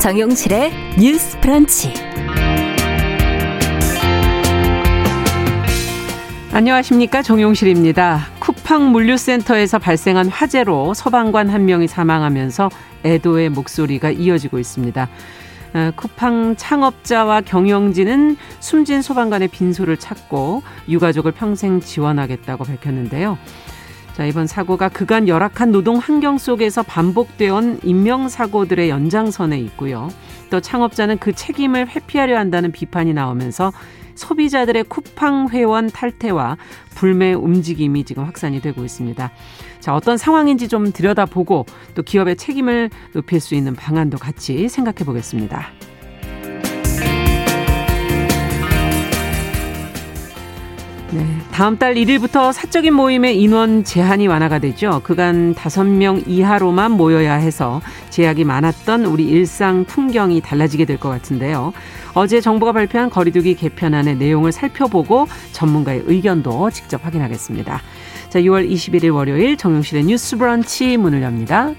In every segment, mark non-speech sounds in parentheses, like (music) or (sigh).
정용실의 뉴스 프런치. 안녕하십니까 정용실입니다. 쿠팡 물류센터에서 발생한 화재로 소방관 한 명이 사망하면서 애도의 목소리가 이어지고 있습니다. 어, 쿠팡 창업자와 경영진은 숨진 소방관의 빈소를 찾고 유가족을 평생 지원하겠다고 밝혔는데요. 자, 이번 사고가 그간 열악한 노동 환경 속에서 반복되어 온 인명사고들의 연장선에 있고요. 또 창업자는 그 책임을 회피하려 한다는 비판이 나오면서 소비자들의 쿠팡 회원 탈퇴와 불매 움직임이 지금 확산이 되고 있습니다. 자, 어떤 상황인지 좀 들여다보고 또 기업의 책임을 높일 수 있는 방안도 같이 생각해 보겠습니다. 네, 다음 달 1일부터 사적인 모임의 인원 제한이 완화가 되죠. 그간 5명 이하로만 모여야 해서 제약이 많았던 우리 일상 풍경이 달라지게 될 것 같은데요. 어제 정부가 발표한 거리두기 개편안의 내용을 살펴보고 전문가의 의견도 직접 확인하겠습니다. 자, 6월 21일 월요일 정용실의 뉴스 브런치 문을 엽니다.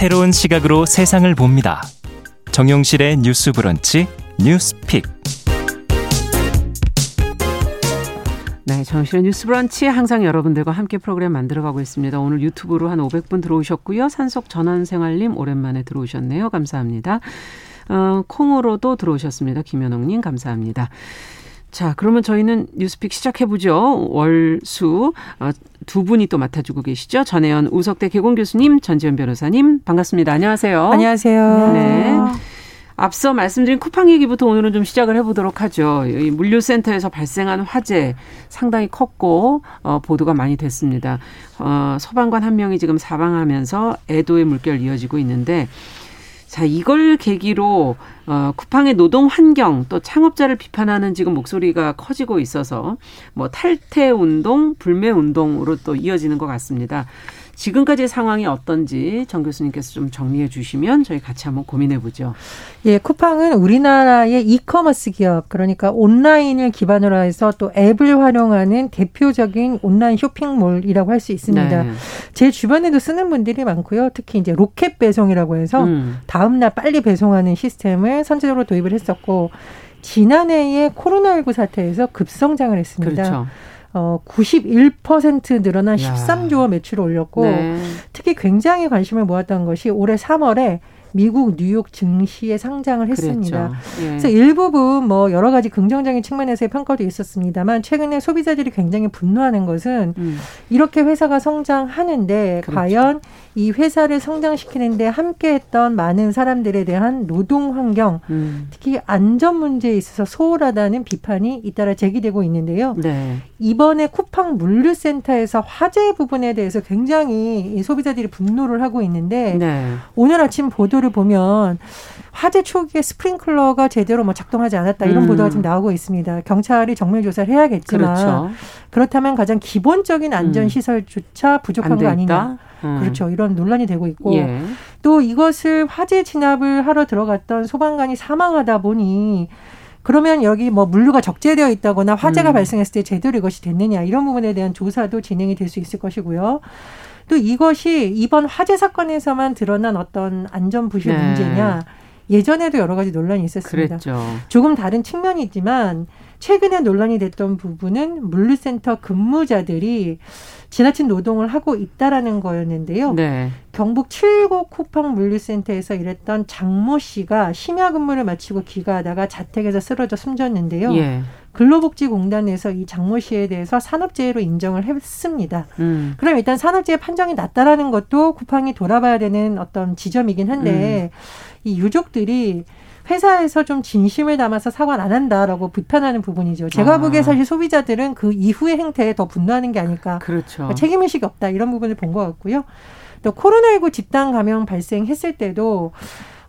새로운 시각으로 세상을 봅니다. 정용실의 뉴스 브런치 뉴스픽. 네, 정실의 뉴스 브런치 항상 여러분들과 함께 프로그램 만들어가고 있습니다. 오늘 유튜브로 한 500분 들어오셨고요. 산속 전환생활님 오랜만에 들어오셨네요. 감사합니다. 어, 콩으로도 들어오셨습니다. 김현옥님 감사합니다. 자, 그러면 저희는 뉴스픽 시작해보죠. 월 수 어, 두 분이 또 맡아주고 계시죠. 전혜연 우석대 개공 교수님, 전지현 변호사님 반갑습니다. 안녕하세요. 안녕하세요. 네. 앞서 말씀드린 쿠팡 얘기부터 오늘은 좀 시작을 해보도록 하죠. 이 물류센터에서 발생한 화재 상당히 컸고 어, 보도가 많이 됐습니다. 어, 소방관 한 명이 지금 사망하면서 애도의 물결 이어지고 있는데 자, 이걸 계기로 어 쿠팡의 노동 환경 또 창업자를 비판하는 지금 목소리가 커지고 있어서 뭐 탈퇴 운동, 불매 운동으로 또 이어지는 것 같습니다. 지금까지의 상황이 어떤지 정 교수님께서 좀 정리해 주시면 저희 같이 한번 고민해 보죠. 예, 쿠팡은 우리나라의 이커머스 기업, 그러니까 온라인을 기반으로 해서 또 앱을 활용하는 대표적인 온라인 쇼핑몰이라고 할 수 있습니다. 네. 제 주변에도 쓰는 분들이 많고요. 특히 이제 로켓 배송이라고 해서 음. 다음 날 빨리 배송하는 시스템을 선제적으로 도입을 했었고, 지난해에 코로나19 사태에서 급성장을 했습니다. 그렇죠. 어, 91% 늘어난 13조 원 매출을 올렸고 네. 특히 굉장히 관심을 모았던 것이 올해 3월에 미국 뉴욕 증시에 상장을 했습니다. 예. 그래서 일부분 뭐 여러 가지 긍정적인 측면에서의 평가도 있었습니다만 최근에 소비자들이 굉장히 분노하는 것은 음. 이렇게 회사가 성장하는데 그렇죠. 과연 이 회사를 성장시키는데 함께했던 많은 사람들에 대한 노동 환경, 음. 특히 안전 문제에 있어서 소홀하다는 비판이 잇따라 제기되고 있는데요. 네. 이번에 쿠팡 물류센터에서 화재 부분에 대해서 굉장히 소비자들이 분노를 하고 있는데 네. 오늘 아침 보도 를 보면 화재 초기에 스프링클러가 제대로 뭐 작동하지 않았다 이런 음. 보도가 지금 나오고 있습니다. 경찰이 정밀 조사를 해야겠지만 그렇죠. 그렇다면 가장 기본적인 안전 시설조차 부족한 거 아니냐. 음. 그렇죠. 이런 논란이 되고 있고 예. 또 이것을 화재 진압을 하러 들어갔던 소방관이 사망하다 보니 그러면 여기 뭐 물류가 적재되어 있다거나 화재가 음. 발생했을 때 제대로 이것이 됐느냐 이런 부분에 대한 조사도 진행이 될 수 있을 것이고요. 또 이것이 이번 화재 사건에서만 드러난 어떤 안전 부실 네. 문제냐 예전에도 여러 가지 논란이 있었습니다. 그랬죠. 조금 다른 측면이 있지만 최근에 논란이 됐던 부분은 물류센터 근무자들이 지나친 노동을 하고 있다라는 거였는데요. 네. 경북 칠곡 쿠팡 물류센터에서 일했던 장모 씨가 심야 근무를 마치고 귀가하다가 자택에서 쓰러져 숨졌는데요. 예. 근로복지공단에서 이 장모 씨에 대해서 산업재해로 인정을 했습니다. 음. 그럼 일단 산업재해 판정이 났다라는 것도 쿠팡이 돌아봐야 되는 어떤 지점이긴 한데 음. 이 유족들이 회사에서 좀 진심을 담아서 사과를 안 한다라고 비판하는 부분이죠. 제가 아. 보기에 사실 소비자들은 그 이후의 행태에 더 분노하는 게 아닐까. 그렇죠. 그러니까 책임의식이 없다. 이런 부분을 본 것 같고요. 또 코로나19 집단 감염 발생했을 때도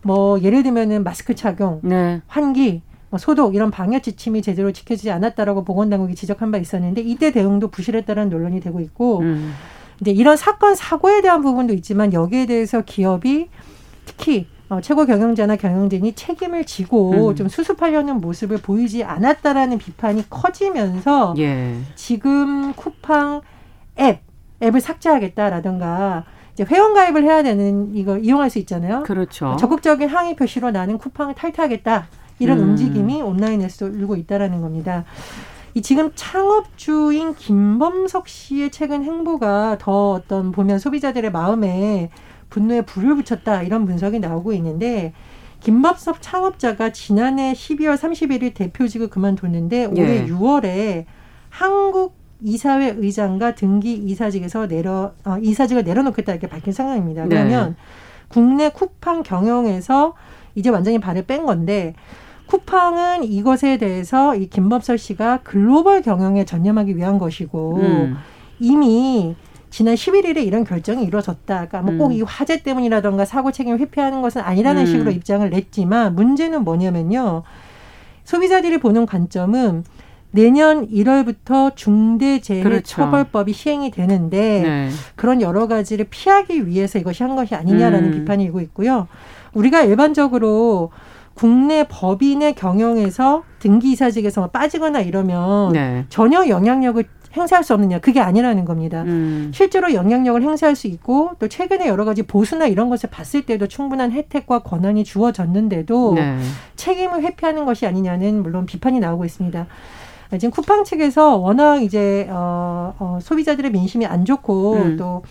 뭐 예를 들면은 마스크 착용, 네. 환기, 뭐 소독 이런 방역 지침이 제대로 지켜지지 않았다라고 보건당국이 지적한 바 있었는데 이때 대응도 부실했다는 논란이 되고 있고 음. 이제 이런 사건 사고에 대한 부분도 있지만 여기에 대해서 기업이 특히 어, 최고 경영자나 경영진이 책임을 지고 음. 좀 수습하려는 모습을 보이지 않았다라는 비판이 커지면서 예. 지금 쿠팡 앱 앱을 삭제하겠다라든가 이제 회원 가입을 해야 되는 이거 이용할 수 있잖아요. 그렇죠. 적극적인 항의 표시로 나는 쿠팡을 탈퇴하겠다 이런 음. 움직임이 온라인에서 일고 있다라는 겁니다. 이 지금 창업주인 김범석 씨의 최근 행보가 더 어떤 보면 소비자들의 마음에 분노에 불을 붙였다 이런 분석이 나오고 있는데 김밥섭 창업자가 지난해 12월 31일 대표직을 그만뒀는데 올해 예. 6월에 한국 이사회 의장과 등기 이사직에서 내려 어, 이사직을 내려놓겠다 이렇게 밝힌 상황입니다. 네. 그러면 네. 국내 쿠팡 경영에서 이제 완전히 발을 뺀 건데 쿠팡은 이것에 대해서 이 김법설 씨가 글로벌 경영에 전념하기 위한 것이고 음. 이미 지난 11일에 이런 결정이 이루어졌다. 그러니까 뭐 꼭이 음. 화재 때문이라던가 사고 책임을 회피하는 것은 아니라는 음. 식으로 입장을 냈지만 문제는 뭐냐면요. 소비자들이 보는 관점은 내년 1월부터 중대재해처벌법이 그렇죠. 시행이 되는데 네. 그런 여러 가지를 피하기 위해서 이것이 한 것이 아니냐라는 음. 비판이 일고 있고요. 우리가 일반적으로 국내 법인의 경영에서 등기이사직에서 빠지거나 이러면 네. 전혀 영향력을 행사할 수 없느냐 그게 아니라는 겁니다. 음. 실제로 영향력을 행사할 수 있고 또 최근에 여러 가지 보수나 이런 것을 봤을 때도 충분한 혜택과 권한이 주어졌는데도 네. 책임을 회피하는 것이 아니냐는 물론 비판이 나오고 있습니다. 지금 쿠팡 측에서 워낙 이제 어, 어 소비자들의 민심이 안 좋고 음. 또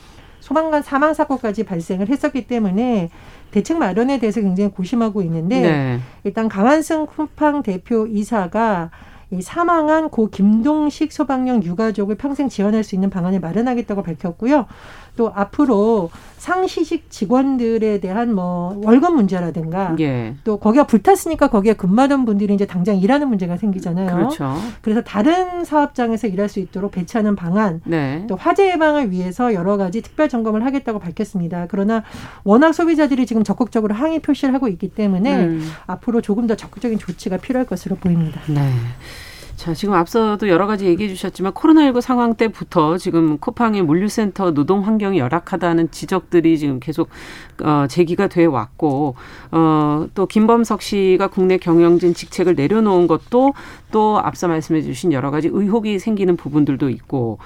소방관 사망 사고까지 발생을 했었기 때문에 대책 마련에 대해서 굉장히 고심하고 있는데 네. 일단 강한승 쿠팡 대표 이사가 이 사망한 고 김동식 소방령 유가족을 평생 지원할 수 있는 방안을 마련하겠다고 밝혔고요. 또 앞으로 상시직 직원들에 대한 뭐 월급 문제라든가 예. 또 거기가 불탔으니까 거기에 근무하던 분들이 이제 당장 일하는 문제가 생기잖아요. 그렇죠. 그래서 다른 사업장에서 일할 수 있도록 배치하는 방안, 네. 또 화재 예방을 위해서 여러 가지 특별 점검을 하겠다고 밝혔습니다. 그러나 워낙 소비자들이 지금 적극적으로 항의 표시를 하고 있기 때문에 음. 앞으로 조금 더 적극적인 조치가 필요할 것으로 보입니다. 네. 자, 지금 앞서도 여러 가지 얘기해 주셨지만 코로나19 상황 때부터 지금 쿠팡의 물류센터 노동 환경이 열악하다는 지적들이 지금 계속 어, 제기가 돼 왔고 어, 또 김범석 씨가 국내 경영진 직책을 내려놓은 것도 또 앞서 말씀해 주신 여러 가지 의혹이 생기는 부분들도 있고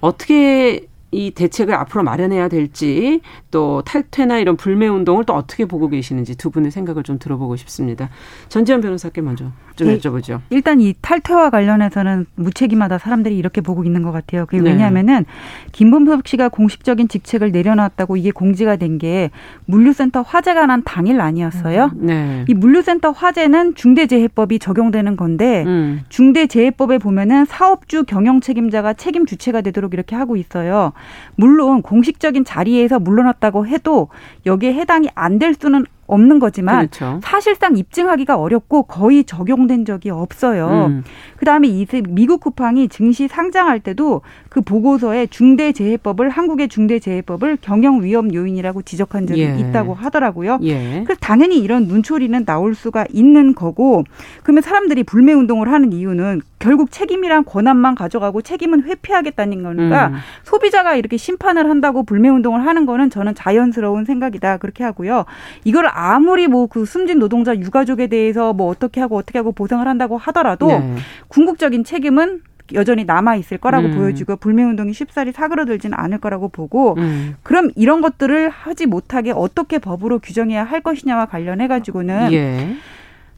어떻게 이 대책을 앞으로 마련해야 될지 또 탈퇴나 이런 불매 운동을 또 어떻게 보고 계시는지 두 분의 생각을 좀 들어보고 싶습니다. 전지현 변호사께 먼저 좀 네. 여쭤보죠. 일단 이 탈퇴와 관련해서는 무책임하다 사람들이 이렇게 보고 있는 것 같아요. 그게 네. 왜냐하면은 김범석 씨가 공식적인 직책을 내려놨다고 이게 공지가 된 게 물류센터 화재가 난 당일 아니었어요. 음. 네. 이 물류센터 화재는 중대재해법이 적용되는 건데 음. 중대재해법에 보면은 사업주 경영 책임자가 책임 주체가 되도록 이렇게 하고 있어요. 물론 공식적인 자리에서 물러났다고 해도 여기에 해당이 안 될 수는 없는 거지만 그렇죠. 사실상 입증하기가 어렵고 거의 적용된 적이 없어요. 음. 그다음에 이 미국 쿠팡이 증시 상장할 때도 그 보고서에 중대재해법을 한국의 중대재해법을 경영 위험 요인이라고 지적한 적이 예. 있다고 하더라고요. 예. 그래서 당연히 이런 눈초리는 나올 수가 있는 거고 그러면 사람들이 불매 운동을 하는 이유는 결국 책임이란 권한만 가져가고 책임은 회피하겠다는 거니까 음. 소비자가 이렇게 심판을 한다고 불매 운동을 하는 거는 저는 자연스러운 생각이다 그렇게 하고요. 이걸 아무리 뭐 그 숨진 노동자 유가족에 대해서 뭐 어떻게 하고 어떻게 하고 보상을 한다고 하더라도 네. 궁극적인 책임은 여전히 남아 있을 거라고 음. 보여지고 불매 운동이 쉽사리 사그러들지는 않을 거라고 보고 음. 그럼 이런 것들을 하지 못하게 어떻게 법으로 규정해야 할 것이냐와 관련해 가지고는 예.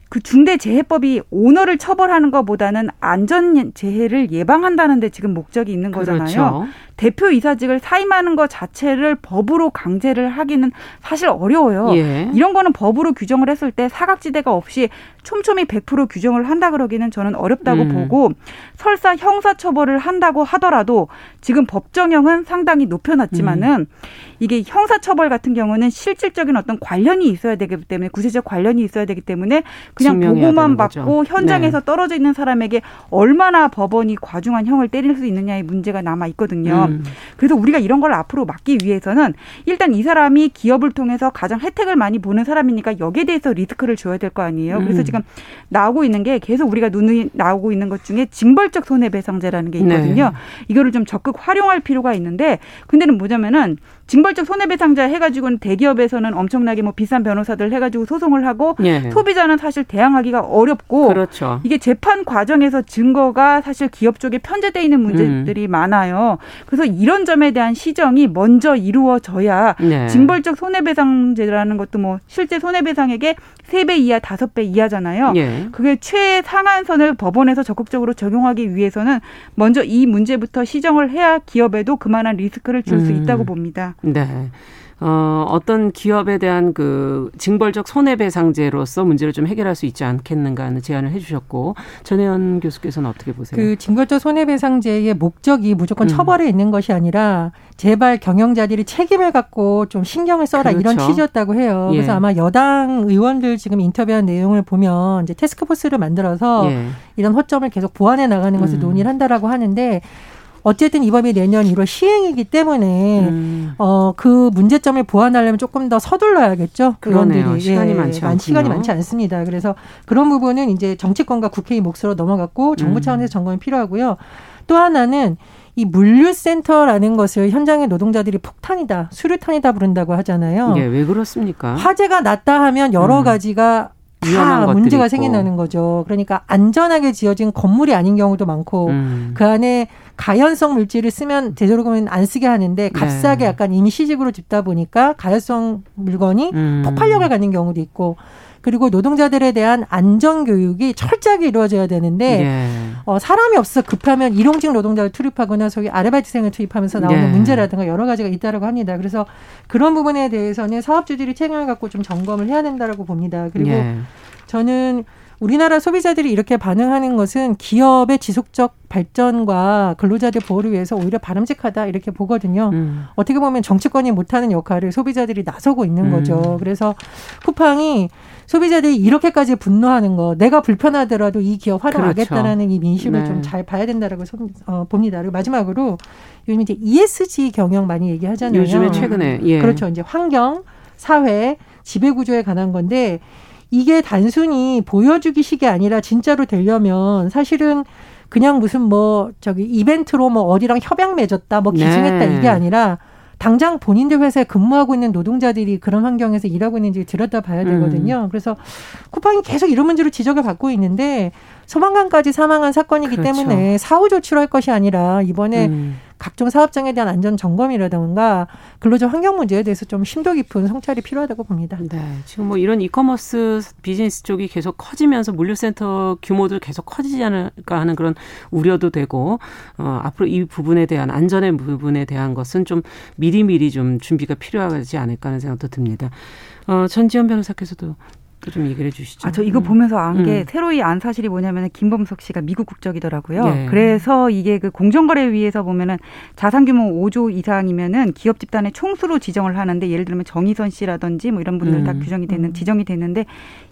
그 중대재해법이 오너를 처벌하는 것보다는 안전재해를 예방한다는 데 지금 목적이 있는 거잖아요. 그렇죠. 대표 이사직을 사임하는 것 자체를 법으로 강제를 하기는 사실 어려워요. 예. 이런 거는 법으로 규정을 했을 때 사각지대가 없이 촘촘히 100% 규정을 한다 그러기는 저는 어렵다고 음. 보고 설사 형사 처벌을 한다고 하더라도 지금 법정형은 상당히 높여놨지만은 음. 이게 형사 처벌 같은 경우는 실질적인 어떤 관련이 있어야 되기 때문에 구체적 관련이 있어야 되기 때문에 그냥 보고만 받고 현장에서 네. 떨어져 있는 사람에게 얼마나 법원이 과중한 형을 때릴 수 있느냐의 문제가 남아 있거든요. 음. 그래서 우리가 이런 걸 앞으로 막기 위해서는 일단 이 사람이 기업을 통해서 가장 혜택을 많이 보는 사람이니까 여기에 대해서 리스크를 줘야 될 거 아니에요. 그래서 음. 지금 나오고 있는 게 계속 우리가 눈이 나오고 있는 것 중에 징벌적 손해배상제라는 게 있거든요. 네. 이거를 좀 적극 활용할 필요가 있는데 근데는 뭐냐면은 징벌적 손해배상자 해가지고는 대기업에서는 엄청나게 뭐 비싼 변호사들 해가지고 소송을 하고 예. 소비자는 사실 대항하기가 어렵고 그렇죠. 이게 재판 과정에서 증거가 사실 기업 쪽에 편제돼 있는 문제들이 음. 많아요. 그래서 이런 점에 대한 시정이 먼저 이루어져야 네. 징벌적 손해배상제라는 것도 뭐 실제 손해배상액의 세 배 이하, 다섯 배 이하잖아요. 예. 그게 최상한선을 법원에서 적극적으로 적용하기 위해서는 먼저 이 문제부터 시정을 해야 기업에도 그만한 리스크를 줄수 음. 있다고 봅니다. 네. 어, 어떤 기업에 대한 그 징벌적 손해배상제로서 문제를 좀 해결할 수 있지 않겠는가 하는 제안을 해주셨고 전혜연 교수께서는 어떻게 보세요? 그 징벌적 손해배상제의 목적이 무조건 음. 처벌에 있는 것이 아니라 제발 경영자들이 책임을 갖고 좀 신경을 써라 그렇죠. 이런 취지였다고 해요. 예. 그래서 아마 여당 의원들 지금 인터뷰한 내용을 보면 이제 테스크포스를 만들어서 예. 이런 허점을 계속 보완해 나가는 것을 음. 논의를 한다라고 하는데 어쨌든 이 법이 내년 1월 시행이기 때문에 음. 어그 문제점을 보완하려면 조금 더 서둘러야겠죠. 그런들이 시간이 예, 많지 않 시간이 많지 않습니다. 그래서 그런 부분은 이제 정치권과 국회의 몫으로 넘어갔고 정부 음. 차원에서 점검이 필요하고요. 또 하나는 이 물류센터라는 것을 현장의 노동자들이 폭탄이다, 수류탄이다 부른다고 하잖아요. 예, 왜 그렇습니까? 화재가 났다 하면 여러 음. 가지가 다 문제가 있고. 생긴다는 거죠. 그러니까 안전하게 지어진 건물이 아닌 경우도 많고 음. 그 안에 가연성 물질을 쓰면 되도록이면 안 쓰게 하는데 값싸게 네. 약간 임시직으로 짓다 보니까 가연성 물건이 음. 폭발력을 갖는 경우도 있고 그리고 노동자들에 대한 안전 교육이 철저하게 이루어져야 되는데 예. 어, 사람이 없어 급하면 일용직 노동자를 투입하거나 소위 아르바이트생을 투입하면서 나오는 예. 문제라든가 여러 가지가 있다라고 합니다. 그래서 그런 부분에 대해서는 사업주들이 책임을 갖고 좀 점검을 해야 된다라고 봅니다. 그리고 예. 저는 우리나라 소비자들이 이렇게 반응하는 것은 기업의 지속적 발전과 근로자들 보호를 위해서 오히려 바람직하다 이렇게 보거든요. 음. 어떻게 보면 정치권이 못하는 역할을 소비자들이 나서고 있는 음. 거죠. 그래서 쿠팡이 소비자들이 이렇게까지 분노하는 거 내가 불편하더라도 이 기업 활용하겠다라는 그렇죠. 이 민심을 네. 좀잘 봐야 된다라고 어, 봅니다. 그리고 마지막으로 요즘 이제 ESG 경영 많이 얘기하잖아요. 요즘에 최근에 예. 그렇죠. 이제 환경, 사회, 지배 구조에 관한 건데 이게 단순히 보여주기식이 아니라 진짜로 되려면 사실은 그냥 무슨 뭐 저기 이벤트로 뭐 어디랑 협약 맺었다 뭐 기증했다 네. 이게 아니라 당장 본인들 회사에 근무하고 있는 노동자들이 그런 환경에서 일하고 있는지 들여다 봐야 되거든요. 음. 그래서 쿠팡이 계속 이런 문제로 지적을 받고 있는데 소방관까지 사망한 사건이기 그렇죠. 때문에 사후 조치를 할 것이 아니라 이번에 음. 각종 사업장에 대한 안전 점검이라든가 근로적 환경 문제에 대해서 좀 심도 깊은 성찰이 필요하다고 봅니다. 네. 지금 뭐 이런 이커머스 비즈니스 쪽이 계속 커지면서 물류센터 규모도 계속 커지지 않을까 하는 그런 우려도 되고 어, 앞으로 이 부분에 대한 안전의 부분에 대한 것은 좀 미리미리 좀 준비가 필요하지 않을까 하는 생각도 듭니다. 어, 전지현 변호사께서도 좀 얘기를 해주시죠. 아, 저 이거 음. 보면서 안게 음. 새로이 안 사실이 뭐냐면 김범석 씨가 미국 국적이더라고요. 예. 그래서 이게 그 공정거래위에서 보면은 자산 규모 5조 이상이면은 기업 집단의 총수로 지정을 하는데 예를 들면 정의선 씨라든지 뭐 이런 분들 음. 다 규정이 되는 음. 지정이 됐는데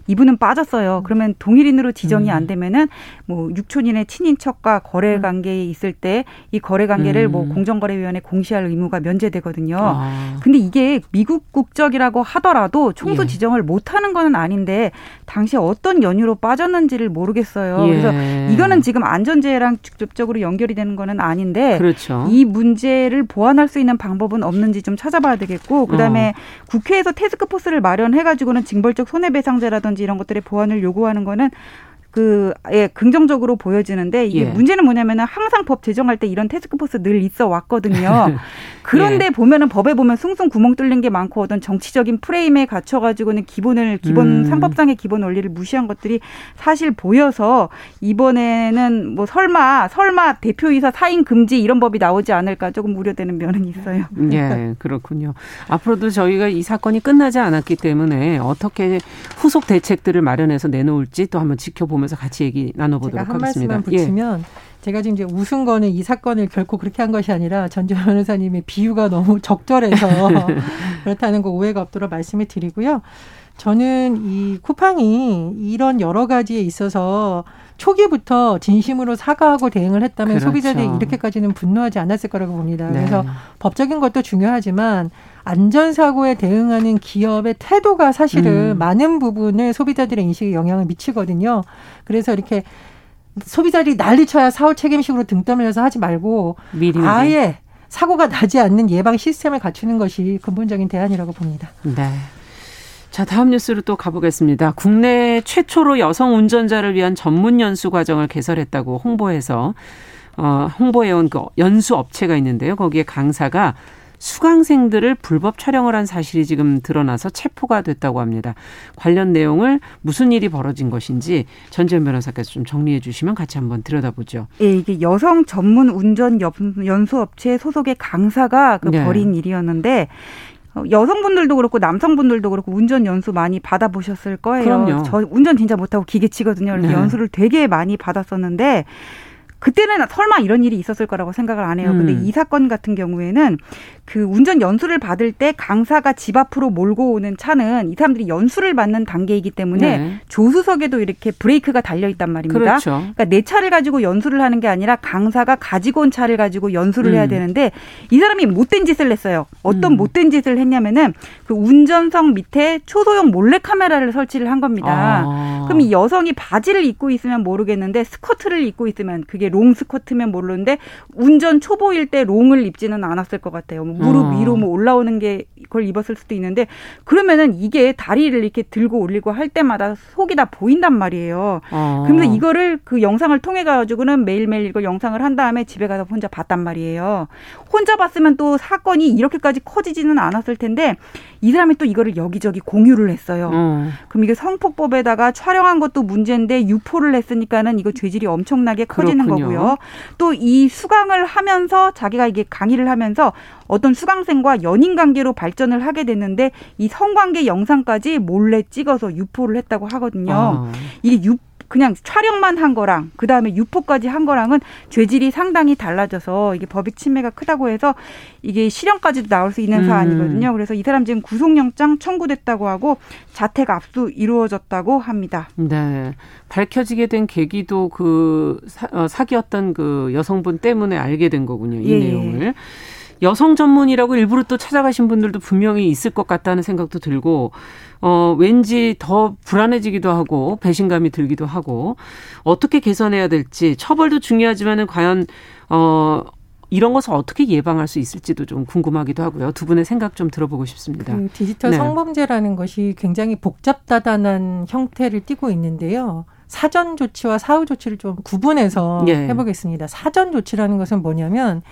이분은 빠졌어요. 그러면 동일인으로 지정이 음. 안 되면은 뭐 육촌인의 친인척과 거래 음. 관계에 있을 때 이 거래 관계를 뭐 음. 뭐 공정거래위원회 공시할 의무가 면제되거든요. 아. 근데 이게 미국 국적이라고 하더라도 총수 예. 지정을 못 하는 거는 아닌데 당시 어떤 연유로 빠졌는지를 모르겠어요. 예. 그래서 이거는 지금 안전재해랑 직접적으로 연결이 되는 거는 아닌데 그렇죠. 이 문제를 보완할 수 있는 방법은 없는지 좀 찾아봐야 되겠고 그다음에 어. 국회에서 테스크포스를 마련해 가지고는 징벌적 손해배상제라든지 이런 것들의 보완을 요구하는 거는 그, 예, 긍정적으로 보여지는데 이게 예. 문제는 뭐냐면은 항상 법 제정할 때 이런 테스크포스 늘 있어 왔거든요. (laughs) 그런데 예. 보면은 법에 보면 숭숭 구멍 뚫린 게 많고 어떤 정치적인 프레임에 갇혀가지고는 기본을 기본 음. 상법상의 기본 원리를 무시한 것들이 사실 보여서 이번에는 뭐 설마 설마 대표이사 사인 금지 이런 법이 나오지 않을까 조금 우려되는 면은 있어요. 예, 그렇군요. 앞으로도 저희가 이 사건이 끝나지 않았기 때문에 어떻게 후속 대책들을 마련해서 내놓을지 또 한번 지켜보면 서 같이 얘기 나눠보도록 제가 한 하겠습니다. 말씀만 붙이면 예. 제가 지금 이제 웃은 거는 이 사건을 결코 그렇게 한 것이 아니라 전재 변호사님의 비유가 너무 (laughs) 적절해서 (laughs) 그렇다는 거 오해가 없도록 말씀을 드리고요. 저는 이 쿠팡이 이런 여러 가지에 있어서 초기부터 진심으로 사과하고 대응을 했다면 그렇죠. 소비자들이 이렇게까지는 분노하지 않았을 거라고 봅니다. 네. 그래서 법적인 것도 중요하지만 안전사고에 대응하는 기업의 태도가 사실은 음. 많은 부분을 소비자들의 인식에 영향을 미치거든요. 그래서 이렇게 소비자들이 난리쳐야 사후 책임식으로 등 떠밀려서 하지 말고 미리 아예 사고가 나지 않는 예방 시스템을 갖추는 것이 근본적인 대안이라고 봅니다. 네. 자, 다음 뉴스로 또 가보겠습니다. 국내 최초로 여성 운전자를 위한 전문 연수 과정을 개설했다고 홍보해서 어, 홍보해온 그 연수 업체가 있는데요. 거기에 강사가 수강생들을 불법 촬영을 한 사실이 지금 드러나서 체포가 됐다고 합니다. 관련 내용을 무슨 일이 벌어진 것인지 전재현 변호사께서 좀 정리해 주시면 같이 한번 들여다보죠. 예, 이게 여성 전문 운전 연수업체 소속의 강사가 그 네. 벌인 일이었는데 어, 여성분들도 그렇고 남성분들도 그렇고 운전 연수 많이 받아보셨을 거예요. 그럼요. 저 운전 진짜 못하고 기계 치거든요. 그래서 네. 연수를 되게 많이 받았었는데 그때는 설마 이런 일이 있었을 거라고 생각을 안 해요. 근데 음. 이 사건 같은 경우에는 그 운전 연수를 받을 때 강사가 집 앞으로 몰고 오는 차는 이 사람들이 연수를 받는 단계이기 때문에 네. 조수석에도 이렇게 브레이크가 달려 있단 말입니다. 그렇죠. 그러니까 내 차를 가지고 연수를 하는 게 아니라 강사가 가지고 온 차를 가지고 연수를 음. 해야 되는데 이 사람이 못된 짓을 했어요. 어떤 음. 못된 짓을 했냐면은 그 운전석 밑에 초소형 몰래 카메라를 설치를 한 겁니다. 아. 그럼 이 여성이 바지를 입고 있으면 모르겠는데 스커트를 입고 있으면 그게 롱 스커트면 모르는데 운전 초보일 때 롱을 입지는 않았을 것 같아요. 뭐 무릎 어. 위로 뭐 올라오는 게 그걸 입었을 수도 있는데 그러면은 이게 다리를 이렇게 들고 올리고 할 때마다 속이 다 보인단 말이에요. 어. 그러면서 이거를 그 영상을 통해 가지고는 매일매일 이걸 영상을 한 다음에 집에 가서 혼자 봤단 말이에요. 혼자 봤으면 또 사건이 이렇게까지 커지지는 않았을 텐데 이 사람이 또 이거를 여기저기 공유를 했어요. 어. 그럼 이게 성폭법에다가 촬영한 것도 문제인데 유포를 했으니까는 이거 죄질이 엄청나게 커지는 그렇군요. 거고요. 또 이 수강을 하면서 자기가 이게 강의를 하면서 어떤 수강생과 연인 관계로 발전을 하게 됐는데 이 성관계 영상까지 몰래 찍어서 유포를 했다고 하거든요. 아. 이게 유 그냥 촬영만 한 거랑 그 다음에 유포까지 한 거랑은 죄질이 상당히 달라져서 이게 법익 침해가 크다고 해서 이게 실형까지도 나올 수 있는 음. 사안이거든요. 그래서 이 사람 지금 구속영장 청구됐다고 하고 자택 압수 이루어졌다고 합니다. 네. 밝혀지게 된 계기도 그 사, 어, 사기였던 그 여성분 때문에 알게 된 거군요. 이 예. 내용을. 여성 전문이라고 일부러 또 찾아가신 분들도 분명히 있을 것 같다는 생각도 들고 어 왠지 더 불안해지기도 하고 배신감이 들기도 하고 어떻게 개선해야 될지 처벌도 중요하지만은 과연 어 이런 것을 어떻게 예방할 수 있을지도 좀 궁금하기도 하고요. 두 분의 생각 좀 들어보고 싶습니다. 그 디지털 네. 성범죄라는 것이 굉장히 복잡다단한 형태를 띠고 있는데요. 사전 조치와 사후 조치를 좀 구분해서 네. 해보겠습니다. 사전 조치라는 것은 뭐냐면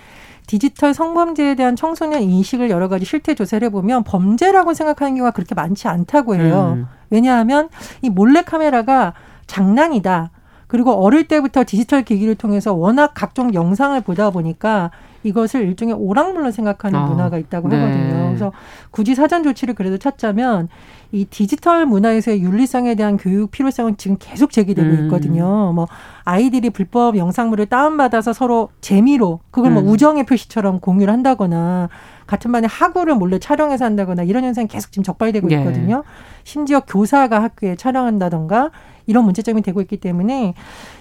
디지털 성범죄에 대한 청소년 인식을 여러 가지 실태 조사를 해보면 범죄라고 생각하는 경우가 그렇게 많지 않다고 해요. 음. 왜냐하면 이 몰래카메라가 장난이다. 그리고 어릴 때부터 디지털 기기를 통해서 워낙 각종 영상을 보다 보니까 이것을 일종의 오락물로 생각하는 어. 문화가 있다고 네. 하거든요. 그래서 굳이 사전 조치를 그래도 찾자면 이 디지털 문화에서의 윤리성에 대한 교육 필요성은 지금 계속 제기되고 음. 있거든요. 뭐 아이들이 불법 영상물을 다운받아서 서로 재미로 그걸 뭐 음. 우정의 표시처럼 공유를 한다거나 같은 반에 학우를 몰래 촬영해서 한다거나 이런 현상이 계속 지금 적발되고 예. 있거든요. 예. 심지어 교사가 학교에 촬영한다던가 이런 문제점이 되고 있기 때문에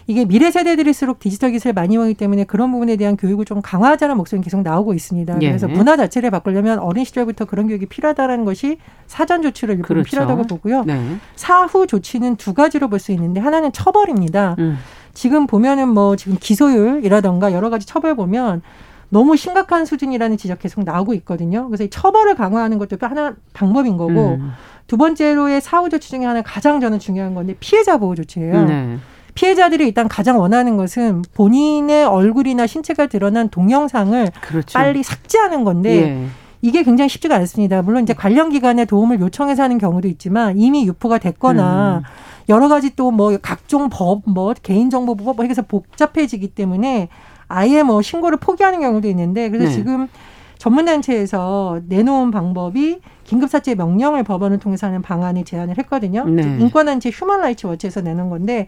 이게 미래 세대들일수록 디지털 기술을 많이 이용하기 때문에 그런 부분에 대한 교육을 좀 강화하자는 목소리는 계속 나오고 있습니다. 예. 그래서 문화 자체를 바꾸려면 어린 시절부터 그런 교육이 필요하다는 것이 사전 조치를 일부 그렇죠. 필요하다고 보고요. 네. 사후 조치는 두 가지로 볼 수 있는데 하나는 처벌입니다. 음. 지금 보면은 뭐 지금 기소율이라던가 여러 가지 처벌 보면 너무 심각한 수준이라는 지적 계속 나오고 있거든요. 그래서 이 처벌을 강화하는 것도 하나 방법인 거고 음. 두 번째로의 사후 조치 중에 하나 가장 저는 중요한 건데 피해자 보호 조치예요. 네. 피해자들이 일단 가장 원하는 것은 본인의 얼굴이나 신체가 드러난 동영상을 그렇죠. 빨리 삭제하는 건데 예. 이게 굉장히 쉽지가 않습니다. 물론 이제 관련 기관에 도움을 요청해서 하는 경우도 있지만 이미 유포가 됐거나 음. 여러 가지 또 뭐 각종 법, 뭐 개인정보법 뭐 해서 복잡해지기 때문에 아예 뭐 신고를 포기하는 경우도 있는데 그래서 네. 지금 전문단체에서 내놓은 방법이 긴급사체 명령을 법원을 통해서 하는 방안을 제안을 했거든요. 네. 인권단체 휴먼라이츠 워치에서 내는 건데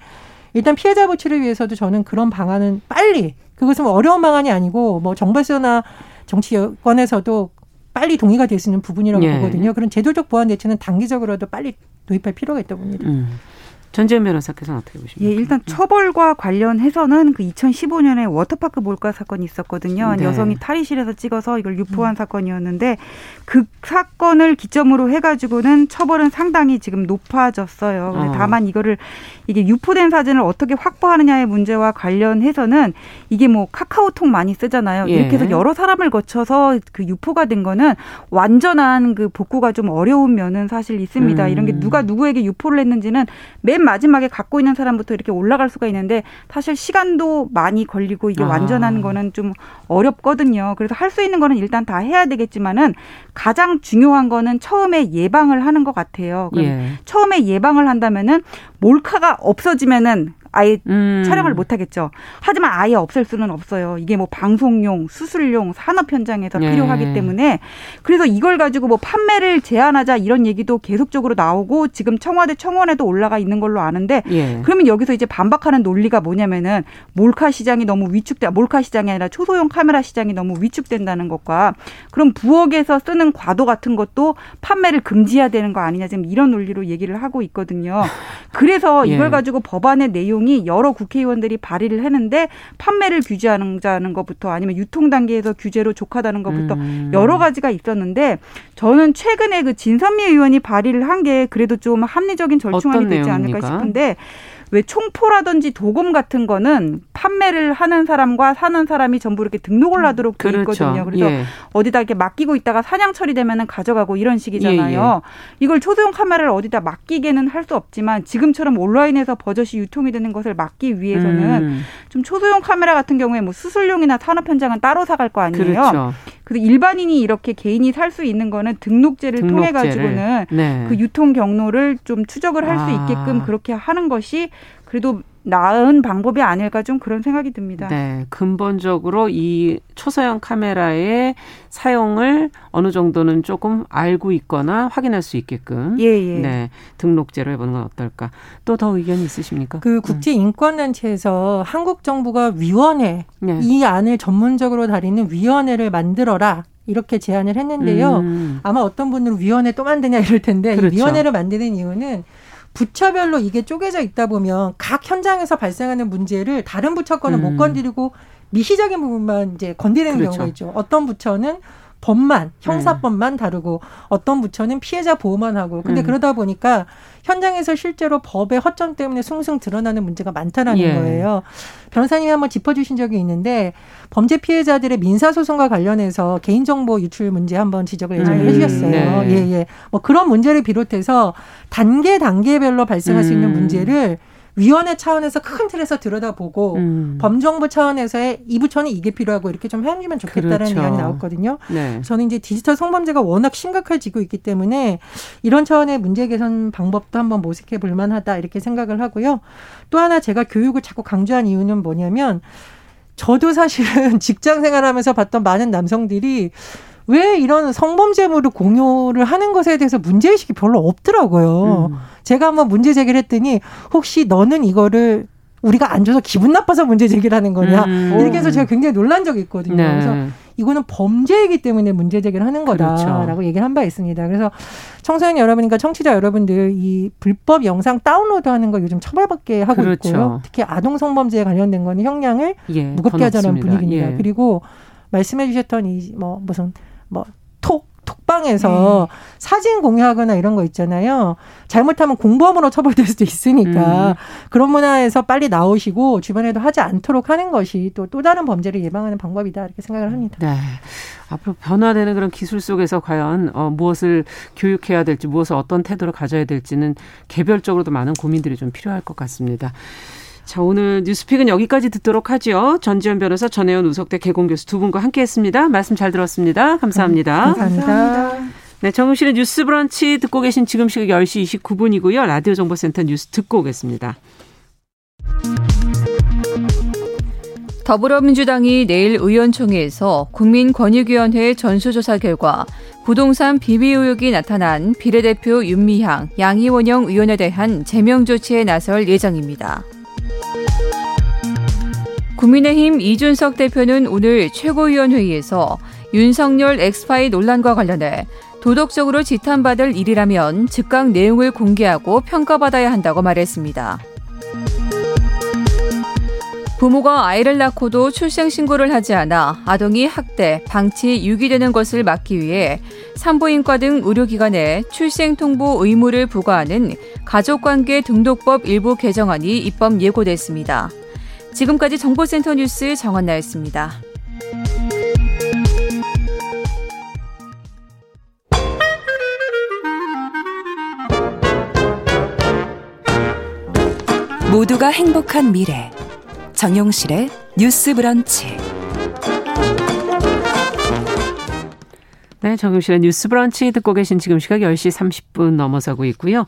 일단 피해자 보호를 위해서도 저는 그런 방안은 빨리 그것은 뭐 어려운 방안이 아니고 뭐 정부에서나 정치 여권에서도 빨리 동의가 될 수 있는 부분이라고 예. 보거든요. 그런 제도적 보완 대책은 단기적으로도 빨리 도입할 필요가 있다고 봅니다. 음. 전재현 변호사께서는 어떻게 보십니까? 예, 일단 처벌과 관련해서는 그 2015년에 워터파크 몰카 사건이 있었거든요. 네. 여성이 탈의실에서 찍어서 이걸 유포한 음. 사건이었는데 그 사건을 기점으로 해가지고는 처벌은 상당히 지금 높아졌어요. 어. 다만 이거를 이게 유포된 사진을 어떻게 확보하느냐의 문제와 관련해서는 이게 뭐 카카오톡 많이 쓰잖아요. 예. 이렇게 해서 여러 사람을 거쳐서 그 유포가 된 거는 완전한 그 복구가 좀 어려운 면은 사실 있습니다. 음. 이런 게 누가 누구에게 유포를 했는지는 맨 마지막에 갖고 있는 사람부터 이렇게 올라갈 수가 있는데 사실 시간도 많이 걸리고 이게 아. 완전한 거는 좀 어렵거든요. 그래서 할 수 있는 거는 일단 다 해야 되겠지만은 가장 중요한 거는 처음에 예방을 하는 것 같아요. 예. 처음에 예방을 한다면은 몰카가 없어지면은 아예 음. 촬영을 못 하겠죠. 하지만 아예 없앨 수는 없어요. 이게 뭐 방송용, 수술용, 산업 현장에서 예. 필요하기 때문에 그래서 이걸 가지고 뭐 판매를 제한하자 이런 얘기도 계속적으로 나오고 지금 청와대 청원에도 올라가 있는 걸로 아는데 예. 그러면 여기서 이제 반박하는 논리가 뭐냐면은 몰카 시장이 너무 위축돼 몰카 시장이 아니라 초소형 카메라 시장이 너무 위축된다는 것과 그럼 부엌에서 쓰는 과도 같은 것도 판매를 금지해야 되는 거 아니냐 지금 이런 논리로 얘기를 하고 있거든요. 그래서 이걸 예. 가지고 법안의 내용 내용이 여러 국회의원들이 발의를 했는데 판매를 규제하는 것부터 아니면 유통 단계에서 규제로 족하다는 것부터 음. 여러 가지가 있었는데 저는 최근에 그 진선미 의원이 발의를 한 게 그래도 좀 합리적인 절충안이 되지 않을까 싶은데 왜 총포라든지 도금 같은 거는 판매를 하는 사람과 사는 사람이 전부 이렇게 등록을 하도록 돼 그렇죠. 있거든요. 그래서 예. 어디다 이렇게 맡기고 있다가 사냥 처리되면은 가져가고 이런 식이잖아요. 예, 예. 이걸 초소형 카메라를 어디다 맡기게는 할 수 없지만 지금처럼 온라인에서 버젓이 유통이 되는 것을 막기 위해서는 음. 좀 초소형 카메라 같은 경우에 뭐 수술용이나 산업 현장은 따로 사갈 거 아니에요. 그렇죠. 그래서 일반인이 이렇게 개인이 살 수 있는 거는 등록제를, 등록제를. 통해 가지고는 네. 그 유통 경로를 좀 추적을 할수 아. 있게끔 그렇게 하는 것이 그래도 나은 방법이 아닐까 좀 그런 생각이 듭니다. 네, 근본적으로 이 초소형 카메라의 사용을 어느 정도는 조금 알고 있거나 확인할 수 있게끔 예, 예. 네, 등록제로 해 보는 건 어떨까? 또 더 의견이 있으십니까? 그 국제 인권 단체에서 한국 정부가 위원회 네. 이 안을 전문적으로 다루는 위원회를 만들어라. 이렇게 제안을 했는데요. 음. 아마 어떤 분들은 위원회 또 만드냐 이럴 텐데 그렇죠. 이 위원회를 만드는 이유는 부처별로 이게 쪼개져 있다 보면 각 현장에서 발생하는 문제를 다른 부처 거는 음. 못 건드리고 미시적인 부분만 이제 건드리는 그렇죠. 경우가 있죠. 어떤 부처는 법만 형사법만 다루고 어떤 부처는 피해자 보호만 하고 근데 음. 그러다 보니까 현장에서 실제로 법의 허점 때문에 숭숭 드러나는 문제가 많다라는 예. 거예요. 변호사님이 한번 짚어주신 적이 있는데 범죄 피해자들의 민사 소송과 관련해서 개인정보 유출 문제 한번 지적을 예전에 음. 해주셨어요. 네. 예, 예. 뭐 그런 문제를 비롯해서 단계 단계별로 발생할 음. 수 있는 음. 문제를 위원회 차원에서 큰 틀에서 들여다보고 음. 범정부 차원에서의 이 부처는 이게 필요하고 이렇게 좀 해주면 좋겠다는 그렇죠. 이야기 나왔거든요. 네. 저는 이제 디지털 성범죄가 워낙 심각해지고 있기 때문에 이런 차원의 문제 개선 방법도 한번 모색해 볼 만하다 이렇게 생각을 하고요. 또 하나 제가 교육을 자꾸 강조한 이유는 뭐냐면 저도 사실은 (laughs) 직장 생활하면서 봤던 많은 남성들이 왜 이런 성범죄물을 공유를 하는 것에 대해서 문제의식이 별로 없더라고요. 음. 제가 한번 문제 제기를 했더니 혹시 너는 이거를 우리가 안 줘서 기분 나빠서 문제 제기를 하는 거냐. 음. 이렇게 해서 제가 굉장히 놀란 적이 있거든요. 네. 그래서 이거는 범죄이기 때문에 문제 제기를 하는 거다라고 그렇죠. 얘기를 한 바 있습니다. 그래서 청소년 여러분과 청취자 여러분들 이 불법 영상 다운로드 하는 거 요즘 처벌받게 하고 그렇죠. 있고요. 특히 아동 성범죄에 관련된 거는 형량을 예, 무겁게 하자는 분위기입니다. 예. 그리고 말씀해 주셨던 이 뭐 무슨 뭐 톡, 톡방에서 네. 사진 공유하거나 이런 거 있잖아요. 잘못하면 공범으로 처벌될 수도 있으니까 음. 그런 문화에서 빨리 나오시고 주변에도 하지 않도록 하는 것이 또또 다른 범죄를 예방하는 방법이다 이렇게 생각을 합니다. 네. 앞으로 변화되는 그런 기술 속에서 과연 어, 무엇을 교육해야 될지 무엇을 어떤 태도를 가져야 될지는 개별적으로도 많은 고민들이 좀 필요할 것 같습니다. 자, 오늘 뉴스픽은 여기까지 듣도록 하죠. 전지현 변호사, 전혜연 우석대 개공 교수 두 분과 함께 했습니다. 말씀 잘 들었습니다. 감사합니다. 감사합니다. 네, 정용실의 뉴스 브런치 듣고 계신 지금 시각 10시 29분이고요. 라디오 정보센터 뉴스 듣고 오겠습니다. 더불어민주당이 내일 의원총회에서 국민권익위원회 전수조사 결과 부동산 비비 의혹이 나타난 비례대표 윤미향, 양희원영 의원에 대한 제명 조치에 나설 예정입니다. 국민의힘 이준석 대표는 오늘 최고위원회의에서 윤석열 엑스파이 논란과 관련해 도덕적으로 지탄받을 일이라면 즉각 내용을 공개하고 평가받아야 한다고 말했습니다. 부모가 아이를 낳고도 출생신고를 하지 않아 아동이 학대, 방치, 유기되는 것을 막기 위해 산부인과 등 의료기관에 출생통보 의무를 부과하는 가족관계 등록법 일부 개정안이 입법 예고됐습니다. 지금까지 정보센터 뉴스 정한나였습니다. 모두가 행복한 미래 정용실의 뉴스 브런치 네, 정용실의 뉴스 브런치 듣고 계신 지금 시각 10시 30분 넘어서고 있고요.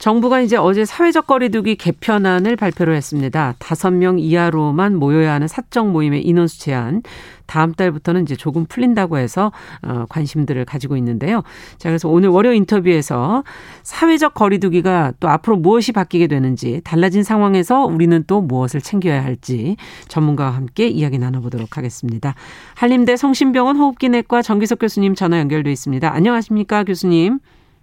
정부가 이제 어제 사회적 거리두기 개편안을 발표를 했습니다. 다섯 명 이하로만 모여야 하는 사적 모임의 인원수 제한. 다음 달부터는 이제 조금 풀린다고 해서 어, 관심들을 가지고 있는데요. 자, 그래서 오늘 월요 인터뷰에서 사회적 거리두기가 또 앞으로 무엇이 바뀌게 되는지 달라진 상황에서 우리는 또 무엇을 챙겨야 할지 전문가와 함께 이야기 나눠보도록 하겠습니다. 한림대 성심병원 호흡기내과 정기석 교수님 전화 연결돼 있습니다. 안녕하십니까, 교수님?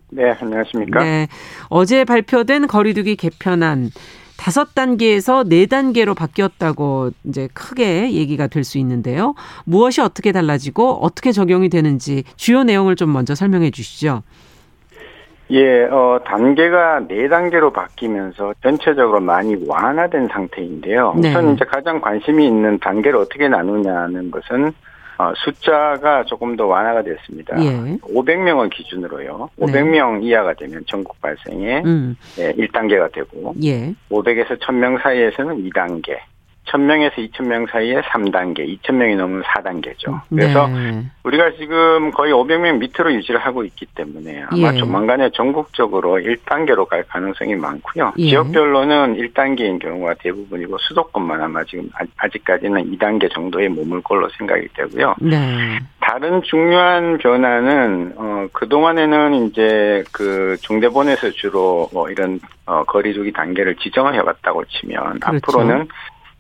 네, 안녕하십니까? 네. 어제 발표된 거리두기 개편안 다섯 단계에서 네 단계로 바뀌었다고 이제 크게 얘기가 될 수 있는데요. 무엇이 어떻게 달라지고 어떻게 적용이 되는지 주요 내용을 좀 먼저 설명해 주시죠. 예, 어, 단계가 네 단계로 바뀌면서 전체적으로 많이 완화된 상태인데요. 네. 우선 이제 가장 관심이 있는 단계를 어떻게 나누냐는 것은 어, 숫자가 조금 더 완화가 됐습니다. 예. 500명을 기준으로요. 500명 네. 이하가 되면 전국 발생에 음. 예, 1단계가 되고 예. 500에서 1000명 사이에서는 2단계, 1000명에서 2000명 사이에 3단계, 2000명이 넘으면 4단계죠. 그래서 네. 우리가 지금 거의 500명 밑으로 유지를 하고 있기 때문에 아마 예. 조만간에 전국적으로 1단계로 갈 가능성이 많고요. 예. 지역별로는 1단계인 경우가 대부분이고 수도권만 아마 지금 아, 아직까지는 2단계 정도에 머물 걸로 생각이 되고요. 네. 다른 중요한 변화는 어 그동안에는 이제 그 중대본에서 주로 뭐 이런 어 거리두기 단계를 지정을 해 왔다고 치면 그렇죠. 앞으로는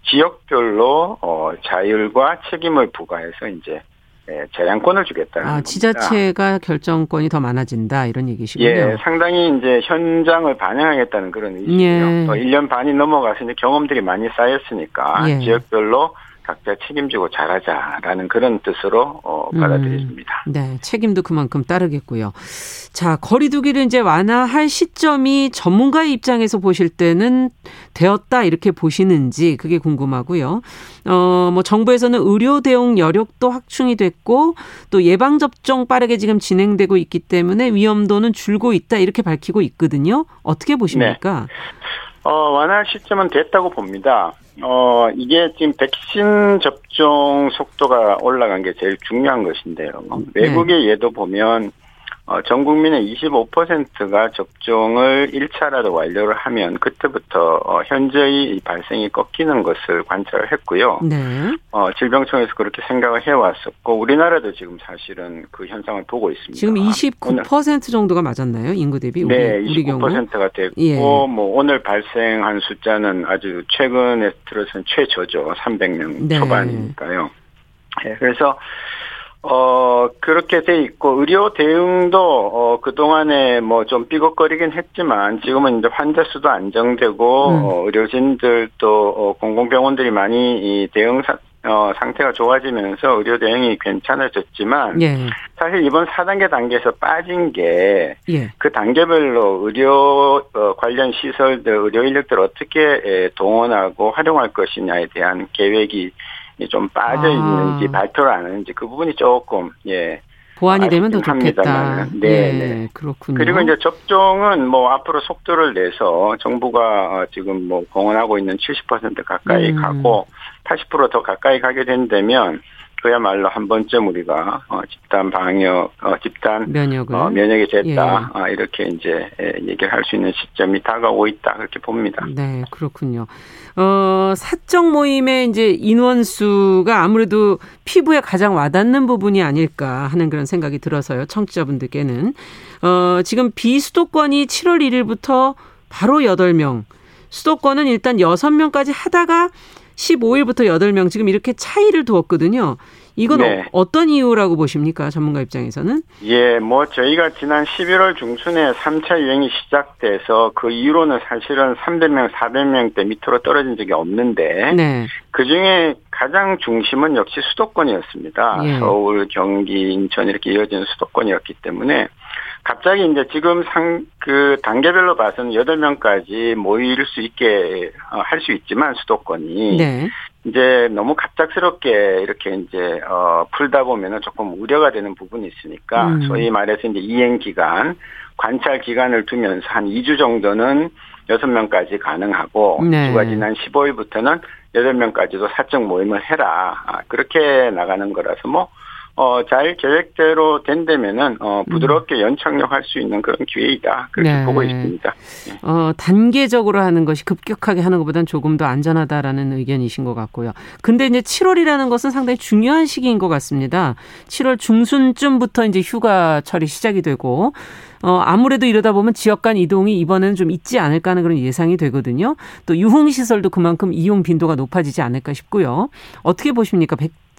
지역별로 어, 자율과 책임을 부과해서 이제 예, 재량권을 주겠다는 아, 지자체가 결정권이 더 많아진다 이런 얘기시군요. 예, 상당히 이제 현장을 반영하겠다는 그런 의지예요. 예. 또 1년 반이 넘어가서 이제 경험들이 많이 쌓였으니까 예. 지역별로 각자 책임지고 잘하자라는 그런 뜻으로 어, 음. 받아들여집니다. 음, 네, 책임도 그만큼 따르겠고요. 자, 거리두기를 이제 완화할 시점이 전문가의 입장에서 보실 때는 되었다 이렇게 보시는지 그게 궁금하고요. 어, 뭐 정부에서는 의료 대응 여력도 확충이 됐고 또 예방 접종 빠르게 지금 진행되고 있기 때문에 위험도는 줄고 있다 이렇게 밝히고 있거든요. 어떻게 보십니까? 네. 어, 완화 시점은 됐다고 봅니다. 어, 이게 지금 백신 접종 속도가 올라간 게 제일 중요한 것인데요. 네. 외국의 예도 보면 어, 전 국민의 25%가 접종을 1차라도 완료를 하면 그때부터 어, 현저히 발생이 꺾이는 것을 관찰을 했고요. 네. 어, 질병청에서 그렇게 생각을 해왔었고 우리나라도 지금 사실은 그 현상을 보고 있습니다. 지금 29% 정도가 맞았나요? 인구 대비 우리, 네, 29%가 됐고 예. 뭐 오늘 발생한 숫자는 아주 최근에 들어서는 최저죠. 300명 네. 초반이니까요. 네, 그래서 어, 그렇게 돼 있고, 의료 대응도, 어, 그동안에 뭐 좀 삐걱거리긴 했지만, 지금은 이제 환자 수도 안정되고, 음. 어, 의료진들도, 어, 공공병원들이 많이 이 대응 사, 어, 상태가 좋아지면서 의료 대응이 괜찮아졌지만, 예. 사실 이번 4단계 단계에서 빠진 게, 예. 그 단계별로 의료 어, 관련 시설들, 의료 인력들 어떻게 에, 동원하고 활용할 것이냐에 대한 계획이 좀 빠져 있는지 아. 발표를 안 하는지 그 부분이 조금 예 보완이 되면 더 좋겠다. 네, 예, 네, 그렇군요. 그리고 이제 접종은 뭐 앞으로 속도를 내서 정부가 어, 지금 뭐 공언하고 있는 70% 가까이 음. 가고 80%더 가까이 가게 된다면 그야말로 한 번쯤 우리가 어, 집단 방역, 어, 집단 면역을 어, 면역이 됐다 예. 아, 이렇게 이제 예, 얘기를 할 수 있는 시점이 다가오고 있다 그렇게 봅니다. 네, 그렇군요. 어, 사적 모임의 이제 인원수가 아무래도 피부에 가장 와닿는 부분이 아닐까 하는 그런 생각이 들어서요. 청취자분들께는 어, 지금 비수도권이 7월 1일부터 바로 8명, 수도권은 일단 6명까지 하다가 15일부터 8명 지금 이렇게 차이를 두었거든요. 이건 네. 어, 떤 이유라고 보십니까? 전문가 입장에서는? 예, 뭐 저희가 지난 11월 중순에 3차 유행이 시작돼서 그 이후로는 사실은 300명, 400명대 밑으로 떨어진 적이 없는데 네. 그중에 가장 중심은 역시 수도권이었습니다. 예. 서울, 경기, 인천 이렇게 이어지는 수도권이었기 때문에 갑자기 이제 지금 상, 그 단계별로 봐서는 8명까지 모일 수 있게 어, 할수 있지만 수도권이. 네. 이제 너무 갑작스럽게 이렇게 이제, 어, 풀다 보면은 조금 우려가 되는 부분이 있으니까 음. 소위 말해서 이제 이행 기간, 관찰 기간을 두면서 한 2주 정도는 6명까지 가능하고 네. 주가 지난 15일부터는 8명까지도 사적 모임을 해라. 아, 그렇게 나가는 거라서 뭐 어, 잘 계획대로 된다면은, 어, 부드럽게 음. 연착륙할 수 있는 그런 기회이다. 그렇게 네. 보고 있습니다. 네. 어, 단계적으로 하는 것이 급격하게 하는 것보다는 조금 더 안전하다라는 의견이신 것 같고요. 근데 이제 7월이라는 것은 상당히 중요한 시기인 것 같습니다. 7월 중순쯤부터 이제 휴가철이 시작이 되고, 어, 아무래도 이러다 보면 지역 간 이동이 이번에는 좀 있지 않을까 하는 그런 예상이 되거든요. 또 유흥시설도 그만큼 이용 빈도가 높아지지 않을까 싶고요. 어떻게 보십니까?